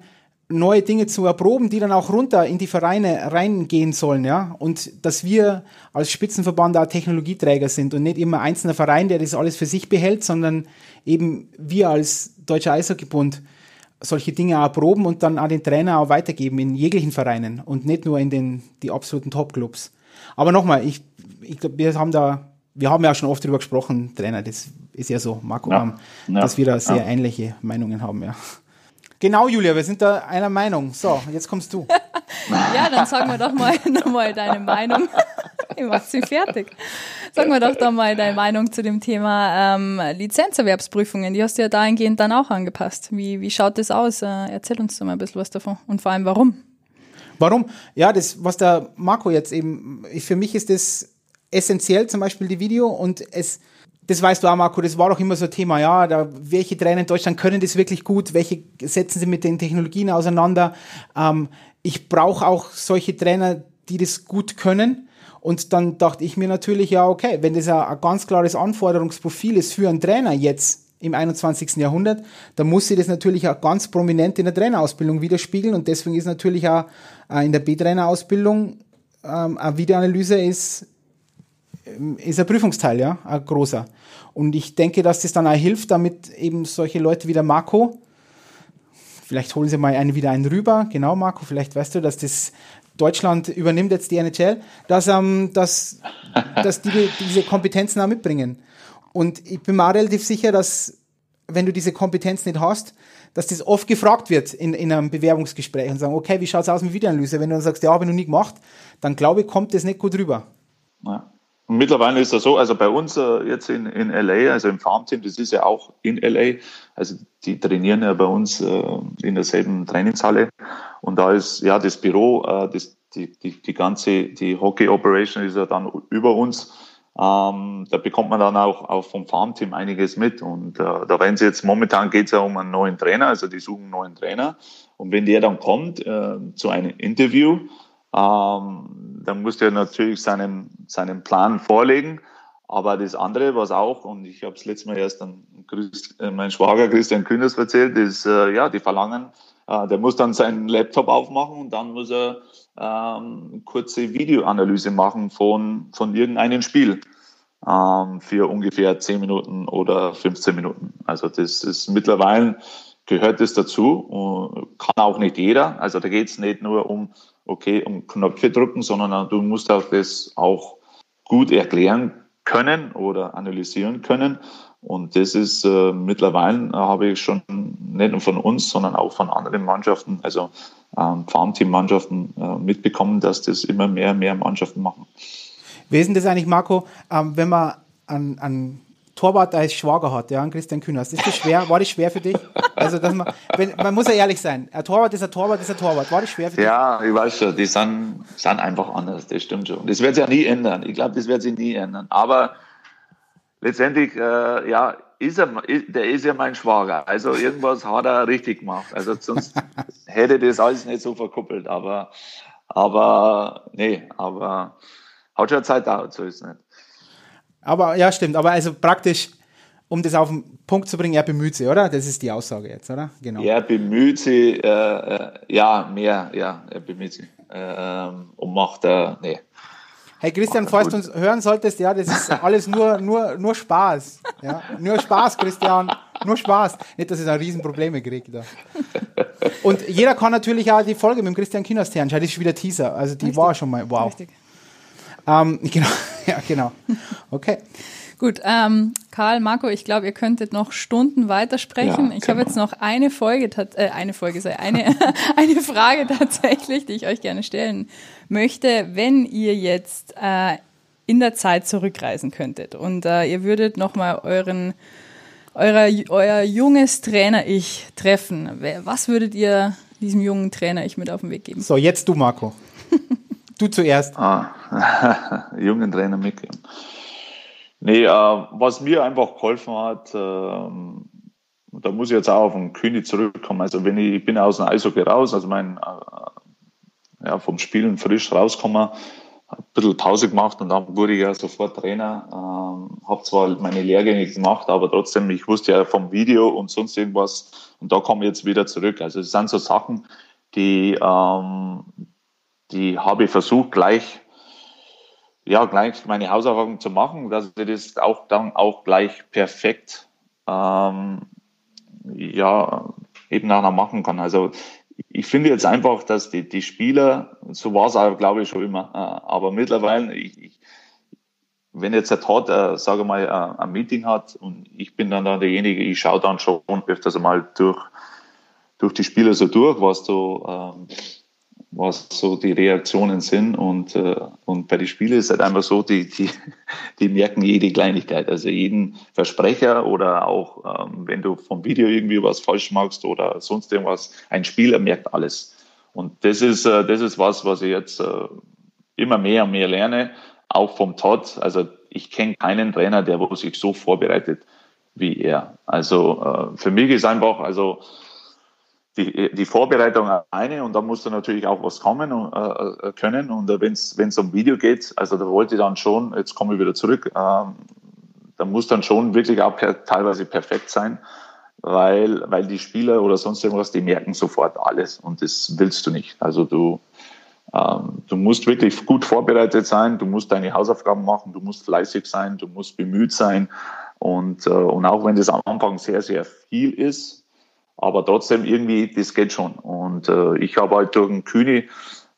neue Dinge zu erproben, die dann auch runter in die Vereine reingehen sollen, ja. Und dass wir als Spitzenverband auch Technologieträger sind und nicht immer einzelner Verein, der das alles für sich behält, sondern eben wir als Deutscher Eishockeybund solche Dinge auch proben und dann auch den Trainer auch weitergeben in jeglichen Vereinen und nicht nur in den die absoluten Top-Clubs. Aber nochmal, ich, ich glaube, wir haben da, wir haben ja schon oft drüber gesprochen, Trainer, das ist ja so, Marco, ja, ja, dass wir da sehr ja. ähnliche Meinungen haben, ja. Genau, Julia, wir sind da einer Meinung. So, jetzt kommst du. *laughs* ja, dann sag mir doch mal *laughs* nochmal deine Meinung. *laughs* ich mach sie fertig. Sag mir doch doch mal deine Meinung zu dem Thema ähm, Lizenzerwerbsprüfungen. Die hast du ja dahingehend dann auch angepasst. Wie, wie schaut das aus? Äh, erzähl uns doch mal ein bisschen was davon und vor allem warum. Warum? Ja, das, was der Marco jetzt eben, für mich ist das essentiell, zum Beispiel die Video und es, das weißt du auch, Marco, das war doch immer so ein Thema, ja, da, welche Trainer in Deutschland können das wirklich gut, welche setzen sie mit den Technologien auseinander. Ähm, ich brauche auch solche Trainer, die das gut können. Und dann dachte ich mir natürlich, ja, okay, wenn das ein, ganz klares Anforderungsprofil ist für einen Trainer jetzt im 21. Jahrhundert, dann muss sie das natürlich auch ganz prominent in der Trainerausbildung widerspiegeln. Und deswegen ist natürlich auch äh, in der B-Trainerausbildung ähm, eine Videoanalyse ist, ist ein Prüfungsteil, ja, ein großer. Und ich denke, dass das dann auch hilft, damit eben solche Leute wie der Marco, vielleicht holen sie mal einen, wieder einen rüber, genau Marco, vielleicht weißt du, dass das Deutschland übernimmt jetzt die NHL, dass, ähm, dass, *laughs* dass die diese Kompetenzen auch mitbringen. Und ich bin mir relativ sicher, dass wenn du diese Kompetenz nicht hast, dass das oft gefragt wird in, in einem Bewerbungsgespräch und sagen, okay, wie schaut es aus mit Videoanalyse? Wenn du dann sagst, ja, habe ich noch nie gemacht, dann glaube ich, kommt das nicht gut rüber. Ja. Mittlerweile ist das so, also bei uns äh, jetzt in, in LA, also im Farmteam, das ist ja auch in LA, also die trainieren ja bei uns äh, in derselben Trainingshalle. Und da ist ja das Büro, äh, das, die, die, die ganze, die Hockey Operation ist ja dann über uns. Ähm, da bekommt man dann auch, auch vom Farmteam einiges mit. Und äh, da werden sie jetzt, momentan geht es ja um einen neuen Trainer, also die suchen einen neuen Trainer. Und wenn der dann kommt äh, zu einem Interview, ähm, dann muss der natürlich seinen, seinen Plan vorlegen. Aber das andere, was auch, und ich habe es letztes Mal erst an Christ, äh, mein Schwager Christian Kühners erzählt, ist, äh, ja, die verlangen, äh, der muss dann seinen Laptop aufmachen und dann muss er ähm, kurze Videoanalyse machen von, von irgendeinem Spiel ähm, für ungefähr 10 Minuten oder 15 Minuten. Also das ist mittlerweile gehört es dazu. Kann auch nicht jeder. Also da geht es nicht nur um, okay, um Knöpfe drücken, sondern du musst auch das auch gut erklären können oder analysieren können. Und das ist äh, mittlerweile, habe ich schon nicht nur von uns, sondern auch von anderen Mannschaften, also ähm, Farmteam-Mannschaften äh, mitbekommen, dass das immer mehr und mehr Mannschaften machen. Denn das eigentlich, Marco, ähm, wenn man an, an Torwart als Schwager hat, ja, Christian Kühners. Ist das schwer? War das schwer für dich? Also, dass man, wenn, man muss ja ehrlich sein. Ein Torwart ist ein Torwart, ist ein Torwart. War das schwer für dich? Ja, ich weiß schon, die sind, sind einfach anders, das stimmt schon. Das wird sich ja nie ändern. Ich glaube, das wird sich nie ändern. Aber letztendlich, äh, ja, ist er, der ist ja mein Schwager. Also irgendwas hat er richtig gemacht. Also sonst *laughs* hätte das alles nicht so verkuppelt. Aber, aber, nee, aber hat schon Zeit dauert, so ist es nicht. Aber ja, stimmt. Aber also praktisch, um das auf den Punkt zu bringen, er bemüht sich, oder? Das ist die Aussage jetzt, oder? Genau. Er bemüht sich, äh, äh, ja, mehr, ja, er bemüht sich. Äh, und macht, äh, nee. Hey Christian, falls du uns hören solltest, ja, das ist alles nur, nur, nur Spaß. Ja? Nur Spaß, Christian. Nur Spaß. Nicht, dass es da Riesenprobleme kriegt. Da. Und jeder kann natürlich auch die Folge mit dem Christian anschauen. Das ist wieder Teaser. Also die Richtig. war schon mal, wow. Richtig. Ähm, *laughs* genau, ja, genau. Okay. Gut, ähm, Karl, Marco, ich glaube, ihr könntet noch Stunden weitersprechen. Ja, ich habe jetzt noch eine Folge, äh, eine Folge, sei eine, *laughs* eine Frage tatsächlich, die ich euch gerne stellen möchte. Wenn ihr jetzt äh, in der Zeit zurückreisen könntet und äh, ihr würdet nochmal euren, euer, euer junges Trainer-Ich treffen, was würdet ihr diesem jungen Trainer-Ich mit auf den Weg geben? So, jetzt du, Marco. *laughs* Du zuerst. Ah, *laughs* jungen Trainer mitgeben. Nee, äh, was mir einfach geholfen hat, äh, da muss ich jetzt auch auf den König zurückkommen. Also wenn ich, ich bin aus dem Eishockey raus, also mein äh, ja, vom Spielen frisch rausgekommen, ein bisschen Pause gemacht und dann wurde ich ja sofort Trainer. Ähm, habe zwar meine Lehrgänge gemacht, aber trotzdem, ich wusste ja vom Video und sonst irgendwas. Und da komme ich jetzt wieder zurück. Also es sind so Sachen, die, ähm, die habe versucht, gleich, ja, gleich meine Hausaufgaben zu machen, dass ich das auch dann auch gleich perfekt, ähm, ja, eben nachher machen kann. Also, ich finde jetzt einfach, dass die, die Spieler, so war es auch, glaube ich, schon immer, äh, aber mittlerweile, ich, ich, wenn jetzt der Todd, äh, sage mal, äh, ein Meeting hat und ich bin dann, dann derjenige, ich schaue dann schon öfters mal durch, durch die Spieler so durch, was so, ähm, was so die Reaktionen sind. Und, äh, und bei den Spielen ist es halt einfach so, die, die, die merken jede Kleinigkeit. Also jeden Versprecher oder auch, ähm, wenn du vom Video irgendwie was falsch machst oder sonst irgendwas, ein Spieler merkt alles. Und das ist, äh, das ist was, was ich jetzt äh, immer mehr und mehr lerne, auch vom Todd. Also ich kenne keinen Trainer, der sich so vorbereitet wie er. Also äh, für mich ist einfach, also die, die Vorbereitung eine und da muss dann natürlich auch was kommen und, äh, äh können. Und äh, wenn es um Video geht, also da wollte ich dann schon, jetzt komme ich wieder zurück, äh, da muss dann schon wirklich auch per, teilweise perfekt sein, weil, weil die Spieler oder sonst irgendwas, die merken sofort alles und das willst du nicht. Also du, ähm, du musst wirklich gut vorbereitet sein, du musst deine Hausaufgaben machen, du musst fleißig sein, du musst bemüht sein und, äh, und auch wenn das am Anfang sehr, sehr viel ist, aber trotzdem irgendwie, das geht schon. Und äh, ich habe halt durch den Kühni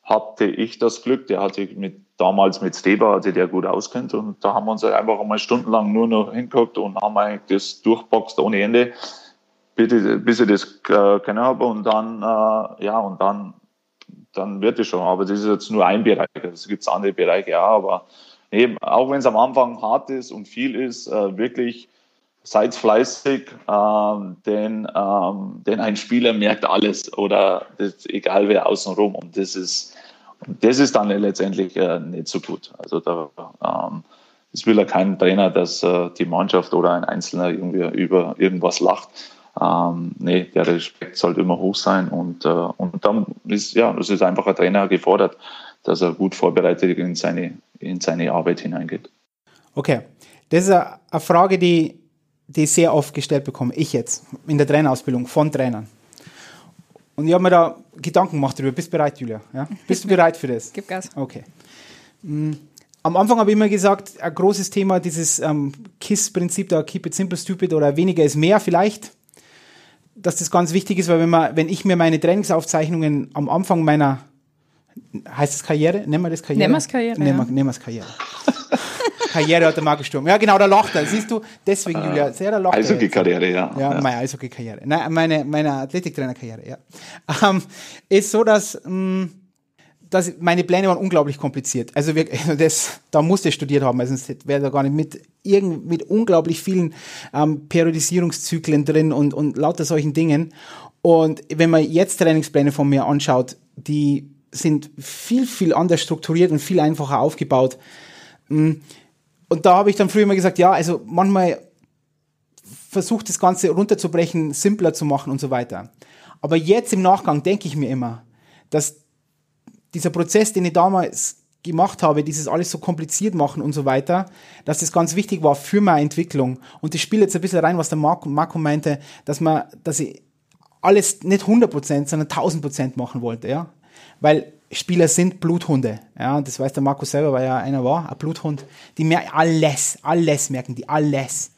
hatte ich das Glück, der hat sich mit, damals mit Steber, hatte der gut auskennt und da haben wir uns halt einfach einmal stundenlang nur noch hingeguckt und haben eigentlich das durchboxt ohne Ende, bis ich das äh, können habe und dann, äh, ja, und dann, dann wird es schon. Aber das ist jetzt nur ein Bereich, es gibt andere Bereiche, ja, aber eben, auch wenn es am Anfang hart ist und viel ist, äh, wirklich seid fleißig, ähm, denn, ähm, denn ein Spieler merkt alles oder das, egal wer außenrum und das ist, das ist dann letztendlich äh, nicht so gut. Also da ähm, es will ja kein Trainer, dass äh, die Mannschaft oder ein Einzelner irgendwie über irgendwas lacht. Ähm, nee, der Respekt sollte immer hoch sein und, äh, und dann ist ja, es ist einfach ein Trainer gefordert, dass er gut vorbereitet in seine, in seine Arbeit hineingeht. Okay, das ist eine Frage, die die sehr oft gestellt bekomme, ich jetzt, in der Trainerausbildung von Trainern. Und ich habe mir da Gedanken gemacht darüber. Bist du bereit, Julia? Ja? Bist du *laughs* bereit für das? Gib Gas. Okay. Mm, am Anfang habe ich immer gesagt, ein großes Thema, dieses ähm, KISS-Prinzip, da Keep it simple, stupid oder weniger ist mehr vielleicht. dass das ganz wichtig ist, weil wenn man, wenn ich mir meine Trainingsaufzeichnungen am Anfang meiner heißt es Karriere? Nennen wir das Karriere? Nehmen wir es Karriere, Nehmen wir, ja. nehmen wir es Karriere. *laughs* Karriere hat der Marc gestorben. Ja, genau, da lacht er. Siehst du, deswegen, Julia, sehr da lacht er. jetzt. Eishockey-Karriere, ja. Ja, meine Eishockey-Karriere. Nein, meine, meine Athletiktrainer-Karriere, ja. Ähm, ist so, dass, mh, dass meine Pläne waren unglaublich kompliziert. Also, wir, also das, da musste ich studiert haben, also sonst wäre da gar nicht mit irgend, mit unglaublich vielen ähm, Periodisierungszyklen drin und, und lauter solchen Dingen. Und wenn man jetzt Trainingspläne von mir anschaut, die sind viel, viel anders strukturiert und viel einfacher aufgebaut. Und da habe ich dann früher immer gesagt, ja, also manchmal versucht das Ganze runterzubrechen, simpler zu machen und so weiter. Aber jetzt im Nachgang denke ich mir immer, dass dieser Prozess, den ich damals gemacht habe, dieses alles so kompliziert machen und so weiter, dass das ganz wichtig war für meine Entwicklung. Und das spielt jetzt ein bisschen rein, was der Marco, Marco meinte, dass man, dass ich alles nicht 100%, sondern 1000% machen wollte, ja. Weil Spieler sind Bluthunde, ja. Das weiß der Marco selber, weil er einer war, ein Bluthund. Die merken alles, alles merken die, alles.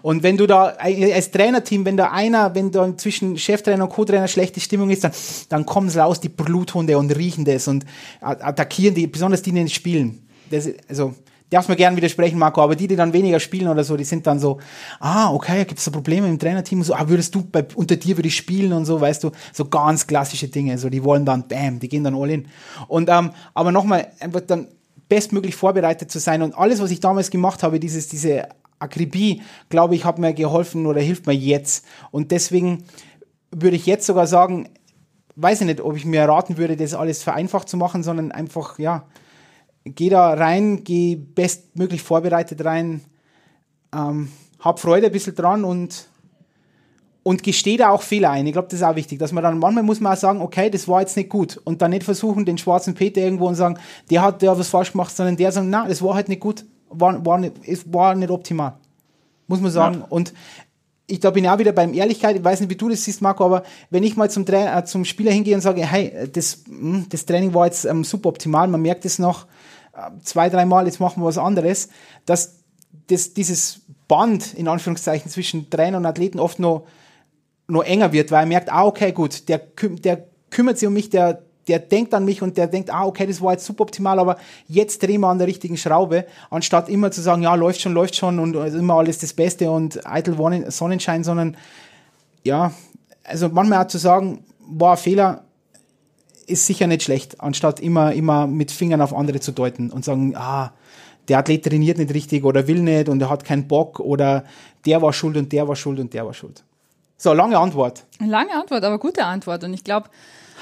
Und wenn du da als Trainerteam, wenn da einer, wenn da zwischen Cheftrainer und Co-Trainer schlechte Stimmung ist, dann, dann kommen sie raus, die Bluthunde und riechen das und attackieren die, besonders die, die nicht spielen. Das, also, darfst mir gerne widersprechen, Marco, aber die, die dann weniger spielen oder so, die sind dann so, ah, okay, gibt es da Probleme im Trainerteam und so, ah, würdest du, bei, unter dir würde ich spielen und so, weißt du, so ganz klassische Dinge, so, die wollen dann, bam, die gehen dann all in. Und, ähm, aber nochmal, einfach dann bestmöglich vorbereitet zu sein und alles, was ich damals gemacht habe, dieses, diese Akribie, glaube ich, hat mir geholfen oder hilft mir jetzt. Und deswegen würde ich jetzt sogar sagen, weiß ich nicht, ob ich mir raten würde, das alles vereinfacht zu machen, sondern einfach, ja, geh da rein, geh bestmöglich vorbereitet rein, ähm, hab Freude ein bisschen dran und, und gesteh da auch Fehler ein. Ich glaube, das ist auch wichtig, dass man dann, manchmal muss man auch sagen, okay, das war jetzt nicht gut und dann nicht versuchen, den schwarzen Peter irgendwo und sagen, der hat der was falsch gemacht, sondern der sagt, na, das war halt nicht gut, war, war, nicht, es war nicht optimal. Muss man sagen. Ja. Und ich, da bin ich auch wieder beim Ehrlichkeit, ich weiß nicht, wie du das siehst, Marco, aber wenn ich mal zum, Tra äh, zum Spieler hingehe und sage, hey, das, mh, das Training war jetzt ähm, suboptimal, man merkt es noch zwei, dreimal, jetzt machen wir was anderes, dass das, dieses Band, in Anführungszeichen, zwischen Trainer und Athleten oft noch, noch enger wird, weil er merkt, ah, okay, gut, der, der kümmert sich um mich, der, der denkt an mich und der denkt, ah, okay, das war jetzt suboptimal, aber jetzt drehen wir an der richtigen Schraube, anstatt immer zu sagen, ja, läuft schon, läuft schon und immer alles das Beste und eitel Sonnenschein, sondern ja, also manchmal auch zu sagen, war ein Fehler, ist sicher nicht schlecht, anstatt immer, immer mit Fingern auf andere zu deuten und sagen, ah, der Athlet trainiert nicht richtig oder will nicht und er hat keinen Bock oder der war schuld und der war schuld und der war schuld. So, lange Antwort. Lange Antwort, aber gute Antwort und ich glaube,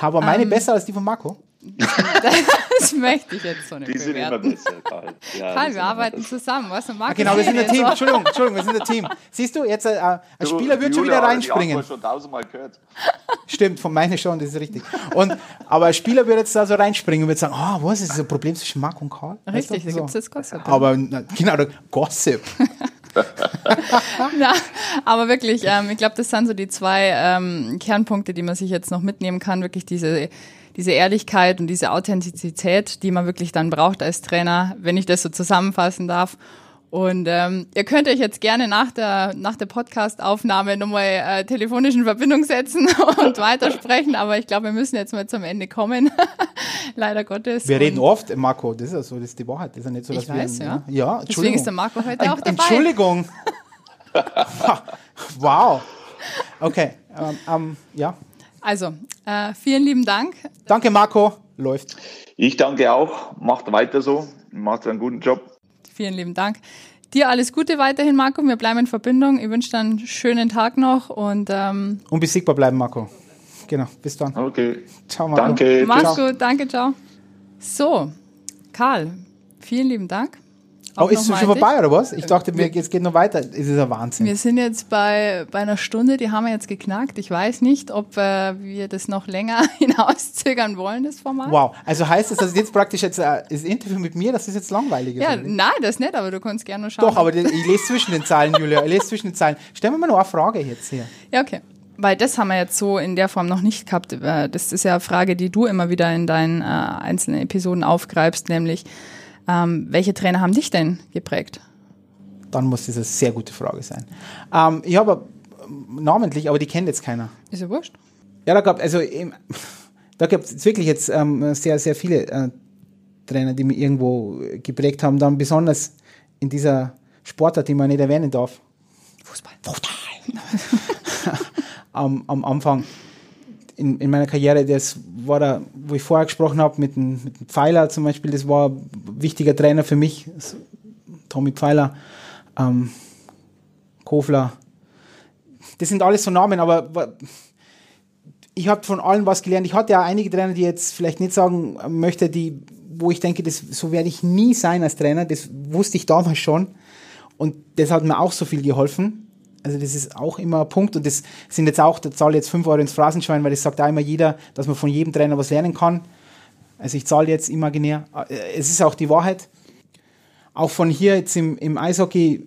aber meine ähm, besser als die von Marco? *laughs* das möchte ich jetzt so nicht Die sind bewerten. immer besser, Karl. Ja, Karl, wir arbeiten zusammen, was? Marco Ah, genau, wir sind ein Team. so. Entschuldigung, Entschuldigung, wir sind ein Team. Siehst du, jetzt äh, ein Du, Spieler wird schon wieder reinspringen. Antwort schon tausendmal gehört. Stimmt, von meine schon, das ist richtig. Und, aber ein Spieler wird jetzt da so reinspringen und wird sagen, ah, was ist das ein Problem zwischen Marco und Karl? Weißt Richtig, du? da gibt's jetzt Gossip. Aber na, genau, Gossip. *laughs* Ja, aber wirklich, ähm, ich glaube, das sind so die zwei ähm, Kernpunkte, die man sich jetzt noch mitnehmen kann. Wirklich diese, diese Ehrlichkeit und diese Authentizität, die man wirklich dann braucht als Trainer, wenn ich das so zusammenfassen darf. Und ähm, ihr könnt euch jetzt gerne nach der, nach der Podcast-Aufnahme nochmal äh, telefonisch in Verbindung setzen *laughs* und weitersprechen, aber ich glaube, wir müssen jetzt mal zum Ende kommen. *laughs* Leider Gottes. Wir reden oft, Marco, das ist ja so, das ist die Wahrheit. Das ist ja nicht so, dass Ich weiß, wir, ja. Ja, Deswegen Entschuldigung. ist der Marco heute auch dabei. Entschuldigung. *laughs* wow. Okay, ähm, ähm, ja. Also, äh, vielen lieben Dank. Danke, Marco. Läuft. Ich danke auch. Macht weiter so. Macht einen guten Job. Vielen lieben Dank. Dir alles Gute weiterhin, Marco. Wir bleiben in Verbindung. Ich wünsche dir einen schönen Tag noch und ähm, Unbesiegbar bleiben, Marco. Genau, bis dann. Okay. Ciao, Marco. Danke. mach's gut. Danke, ciao. So, Karl, vielen lieben Dank. Oh, ist es schon vorbei, oder was? Ich dachte, mir, jetzt geht noch weiter. Es ist ein Wahnsinn. Wir sind jetzt bei, bei einer Stunde, die haben wir jetzt geknackt. Ich weiß nicht, ob äh, wir das noch länger *laughs* hinauszögern wollen, das Format. Wow. Also heißt das, dass jetzt praktisch jetzt äh, das Interview mit mir, das ist jetzt langweilig? Ja, oder nein, das nicht, aber du kannst gerne noch schauen. Doch, aber ich lese zwischen den Zeilen, Julia. Ich lese zwischen den Zeilen. Stellen wir mal noch eine Frage jetzt hier. Ja, okay. Weil das haben wir jetzt so in der Form noch nicht gehabt. Äh, Das ist ja eine Frage, die du immer wieder in deinen äh, einzelnen Episoden aufgreifst, nämlich ähm, welche Trainer haben dich denn geprägt? Dann muss das eine sehr gute Frage sein. Ähm, ich habe namentlich, aber die kennt jetzt keiner. Ist ja wurscht. Ja, da gab also eben, *laughs* da gab es wirklich jetzt ähm, sehr, sehr viele äh, Trainer, die mich irgendwo geprägt haben, dann besonders in dieser Sportart, die man nicht erwähnen darf. Fußball. Fußball. *laughs* am, am Anfang in, in meiner Karriere, das war da, wo ich vorher gesprochen habe, mit dem, mit dem Pfeiler zum Beispiel, das war ein wichtiger Trainer für mich, Tommy Pfeiler, ähm, Kofler. Das sind alles so Namen, aber ich habe von allen was gelernt. Ich hatte ja einige Trainer, die jetzt vielleicht nicht sagen möchte, die, wo ich denke, das, so werde ich nie sein als Trainer. Das wusste ich damals schon. Und das hat mir auch so viel geholfen. Also das ist auch immer ein Punkt und das sind jetzt auch, da zahle jetzt 5 Euro ins Phrasenschwein, weil das sagt auch immer jeder, dass man von jedem Trainer was lernen kann. Also ich zahle jetzt imaginär. Es ist auch die Wahrheit. Auch von hier jetzt im, im Eishockey,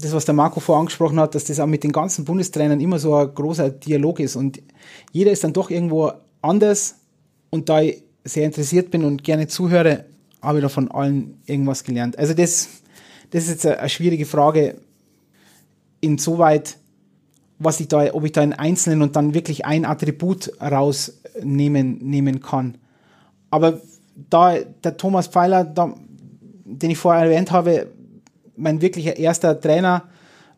das, was der Marco vorher angesprochen hat, dass das auch mit den ganzen Bundestrainern immer so ein großer Dialog ist und jeder ist dann doch irgendwo anders und da ich sehr interessiert bin und gerne zuhöre, habe ich da von allen irgendwas gelernt. Also das, das ist jetzt eine schwierige Frage, insoweit, was ich da, ob ich da einen einzelnen und dann wirklich ein Attribut rausnehmen nehmen kann. Aber da der Thomas Pfeiler, da, den ich vorher erwähnt habe, mein wirklicher erster Trainer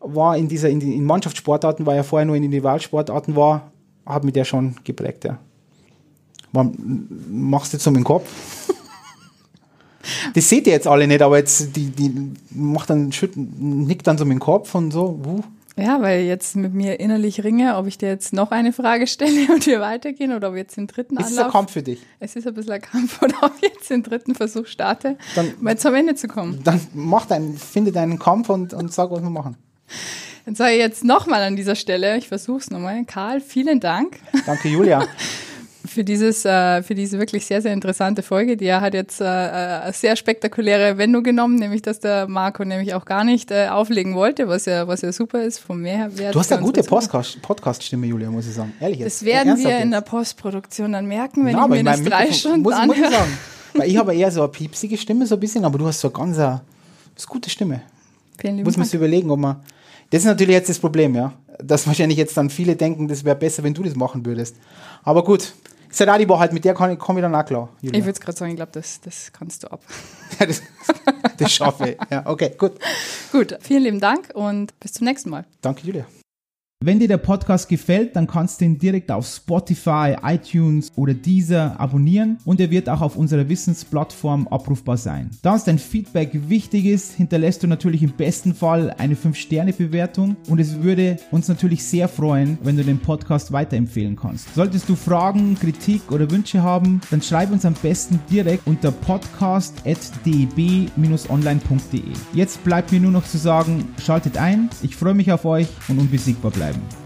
war in dieser in, in Mannschaftssportarten, weil er vorher nur in Individualsportarten war, hat mich der schon geprägt. Ja. Machst du jetzt mit dem Kopf? Das seht ihr jetzt alle nicht, aber jetzt die, die macht dann schütten, nickt dann so mit dem Kopf und so. Uh. Ja, weil jetzt mit mir innerlich ringe, ob ich dir jetzt noch eine Frage stelle *laughs* und wir weitergehen oder ob wir jetzt den dritten Anlauf... Ist es ein Kampf für dich? Es ist ein bisschen ein Kampf *laughs* oder ob ich jetzt den dritten Versuch starte, dann, mal zum Ende zu kommen. Dann mach deinen, finde deinen Kampf und, und sag, was wir machen. Dann sage ich jetzt nochmal an dieser Stelle, ich versuche es nochmal. Karl, vielen Dank. Danke, Julia. *laughs* für dieses, äh, für diese wirklich sehr, sehr interessante Folge. Die hat jetzt äh, eine sehr spektakuläre Wendung genommen, nämlich dass der Marco nämlich auch gar nicht äh, auflegen wollte, was ja, was ja super ist vom Mehrwert. Du hast eine gute Podcast-Stimme, Julia, muss ich sagen. Ehrlich jetzt. Das werden wir in der Postproduktion dann merken, wenn Na, ich mir das drei Stunden muss, muss ich sagen. Weil ich habe eher so eine piepsige Stimme, so ein bisschen, aber du hast so eine ganz eine, eine gute Stimme. Vielen lieben Muss man sich überlegen, ob man. Das ist natürlich jetzt das Problem, ja. Dass wahrscheinlich jetzt dann viele denken, das wäre besser, wenn du das machen würdest. Aber gut, Serrari war halt, mit der komme ich dann auch klar. Julia. Ich würde gerade sagen, ich glaube, das, das kannst du ab. *laughs* ja, das, das schaffe ich. Ja, okay, gut. Gut, vielen lieben Dank und bis zum nächsten Mal. Danke, Julia. Wenn dir der Podcast gefällt, dann kannst du ihn direkt auf Spotify, iTunes oder Deezer abonnieren und er wird auch auf unserer Wissensplattform abrufbar sein. Da uns dein Feedback wichtig ist, hinterlässt du natürlich im besten Fall eine 5-Sterne-Bewertung und es würde uns natürlich sehr freuen, wenn du den Podcast weiterempfehlen kannst. Solltest du Fragen, Kritik oder Wünsche haben, dann schreib uns am besten direkt unter podcast.db-online.de. Jetzt bleibt mir nur noch zu sagen, schaltet ein, ich freue mich auf euch und unbesiegbar bleiben bleiben.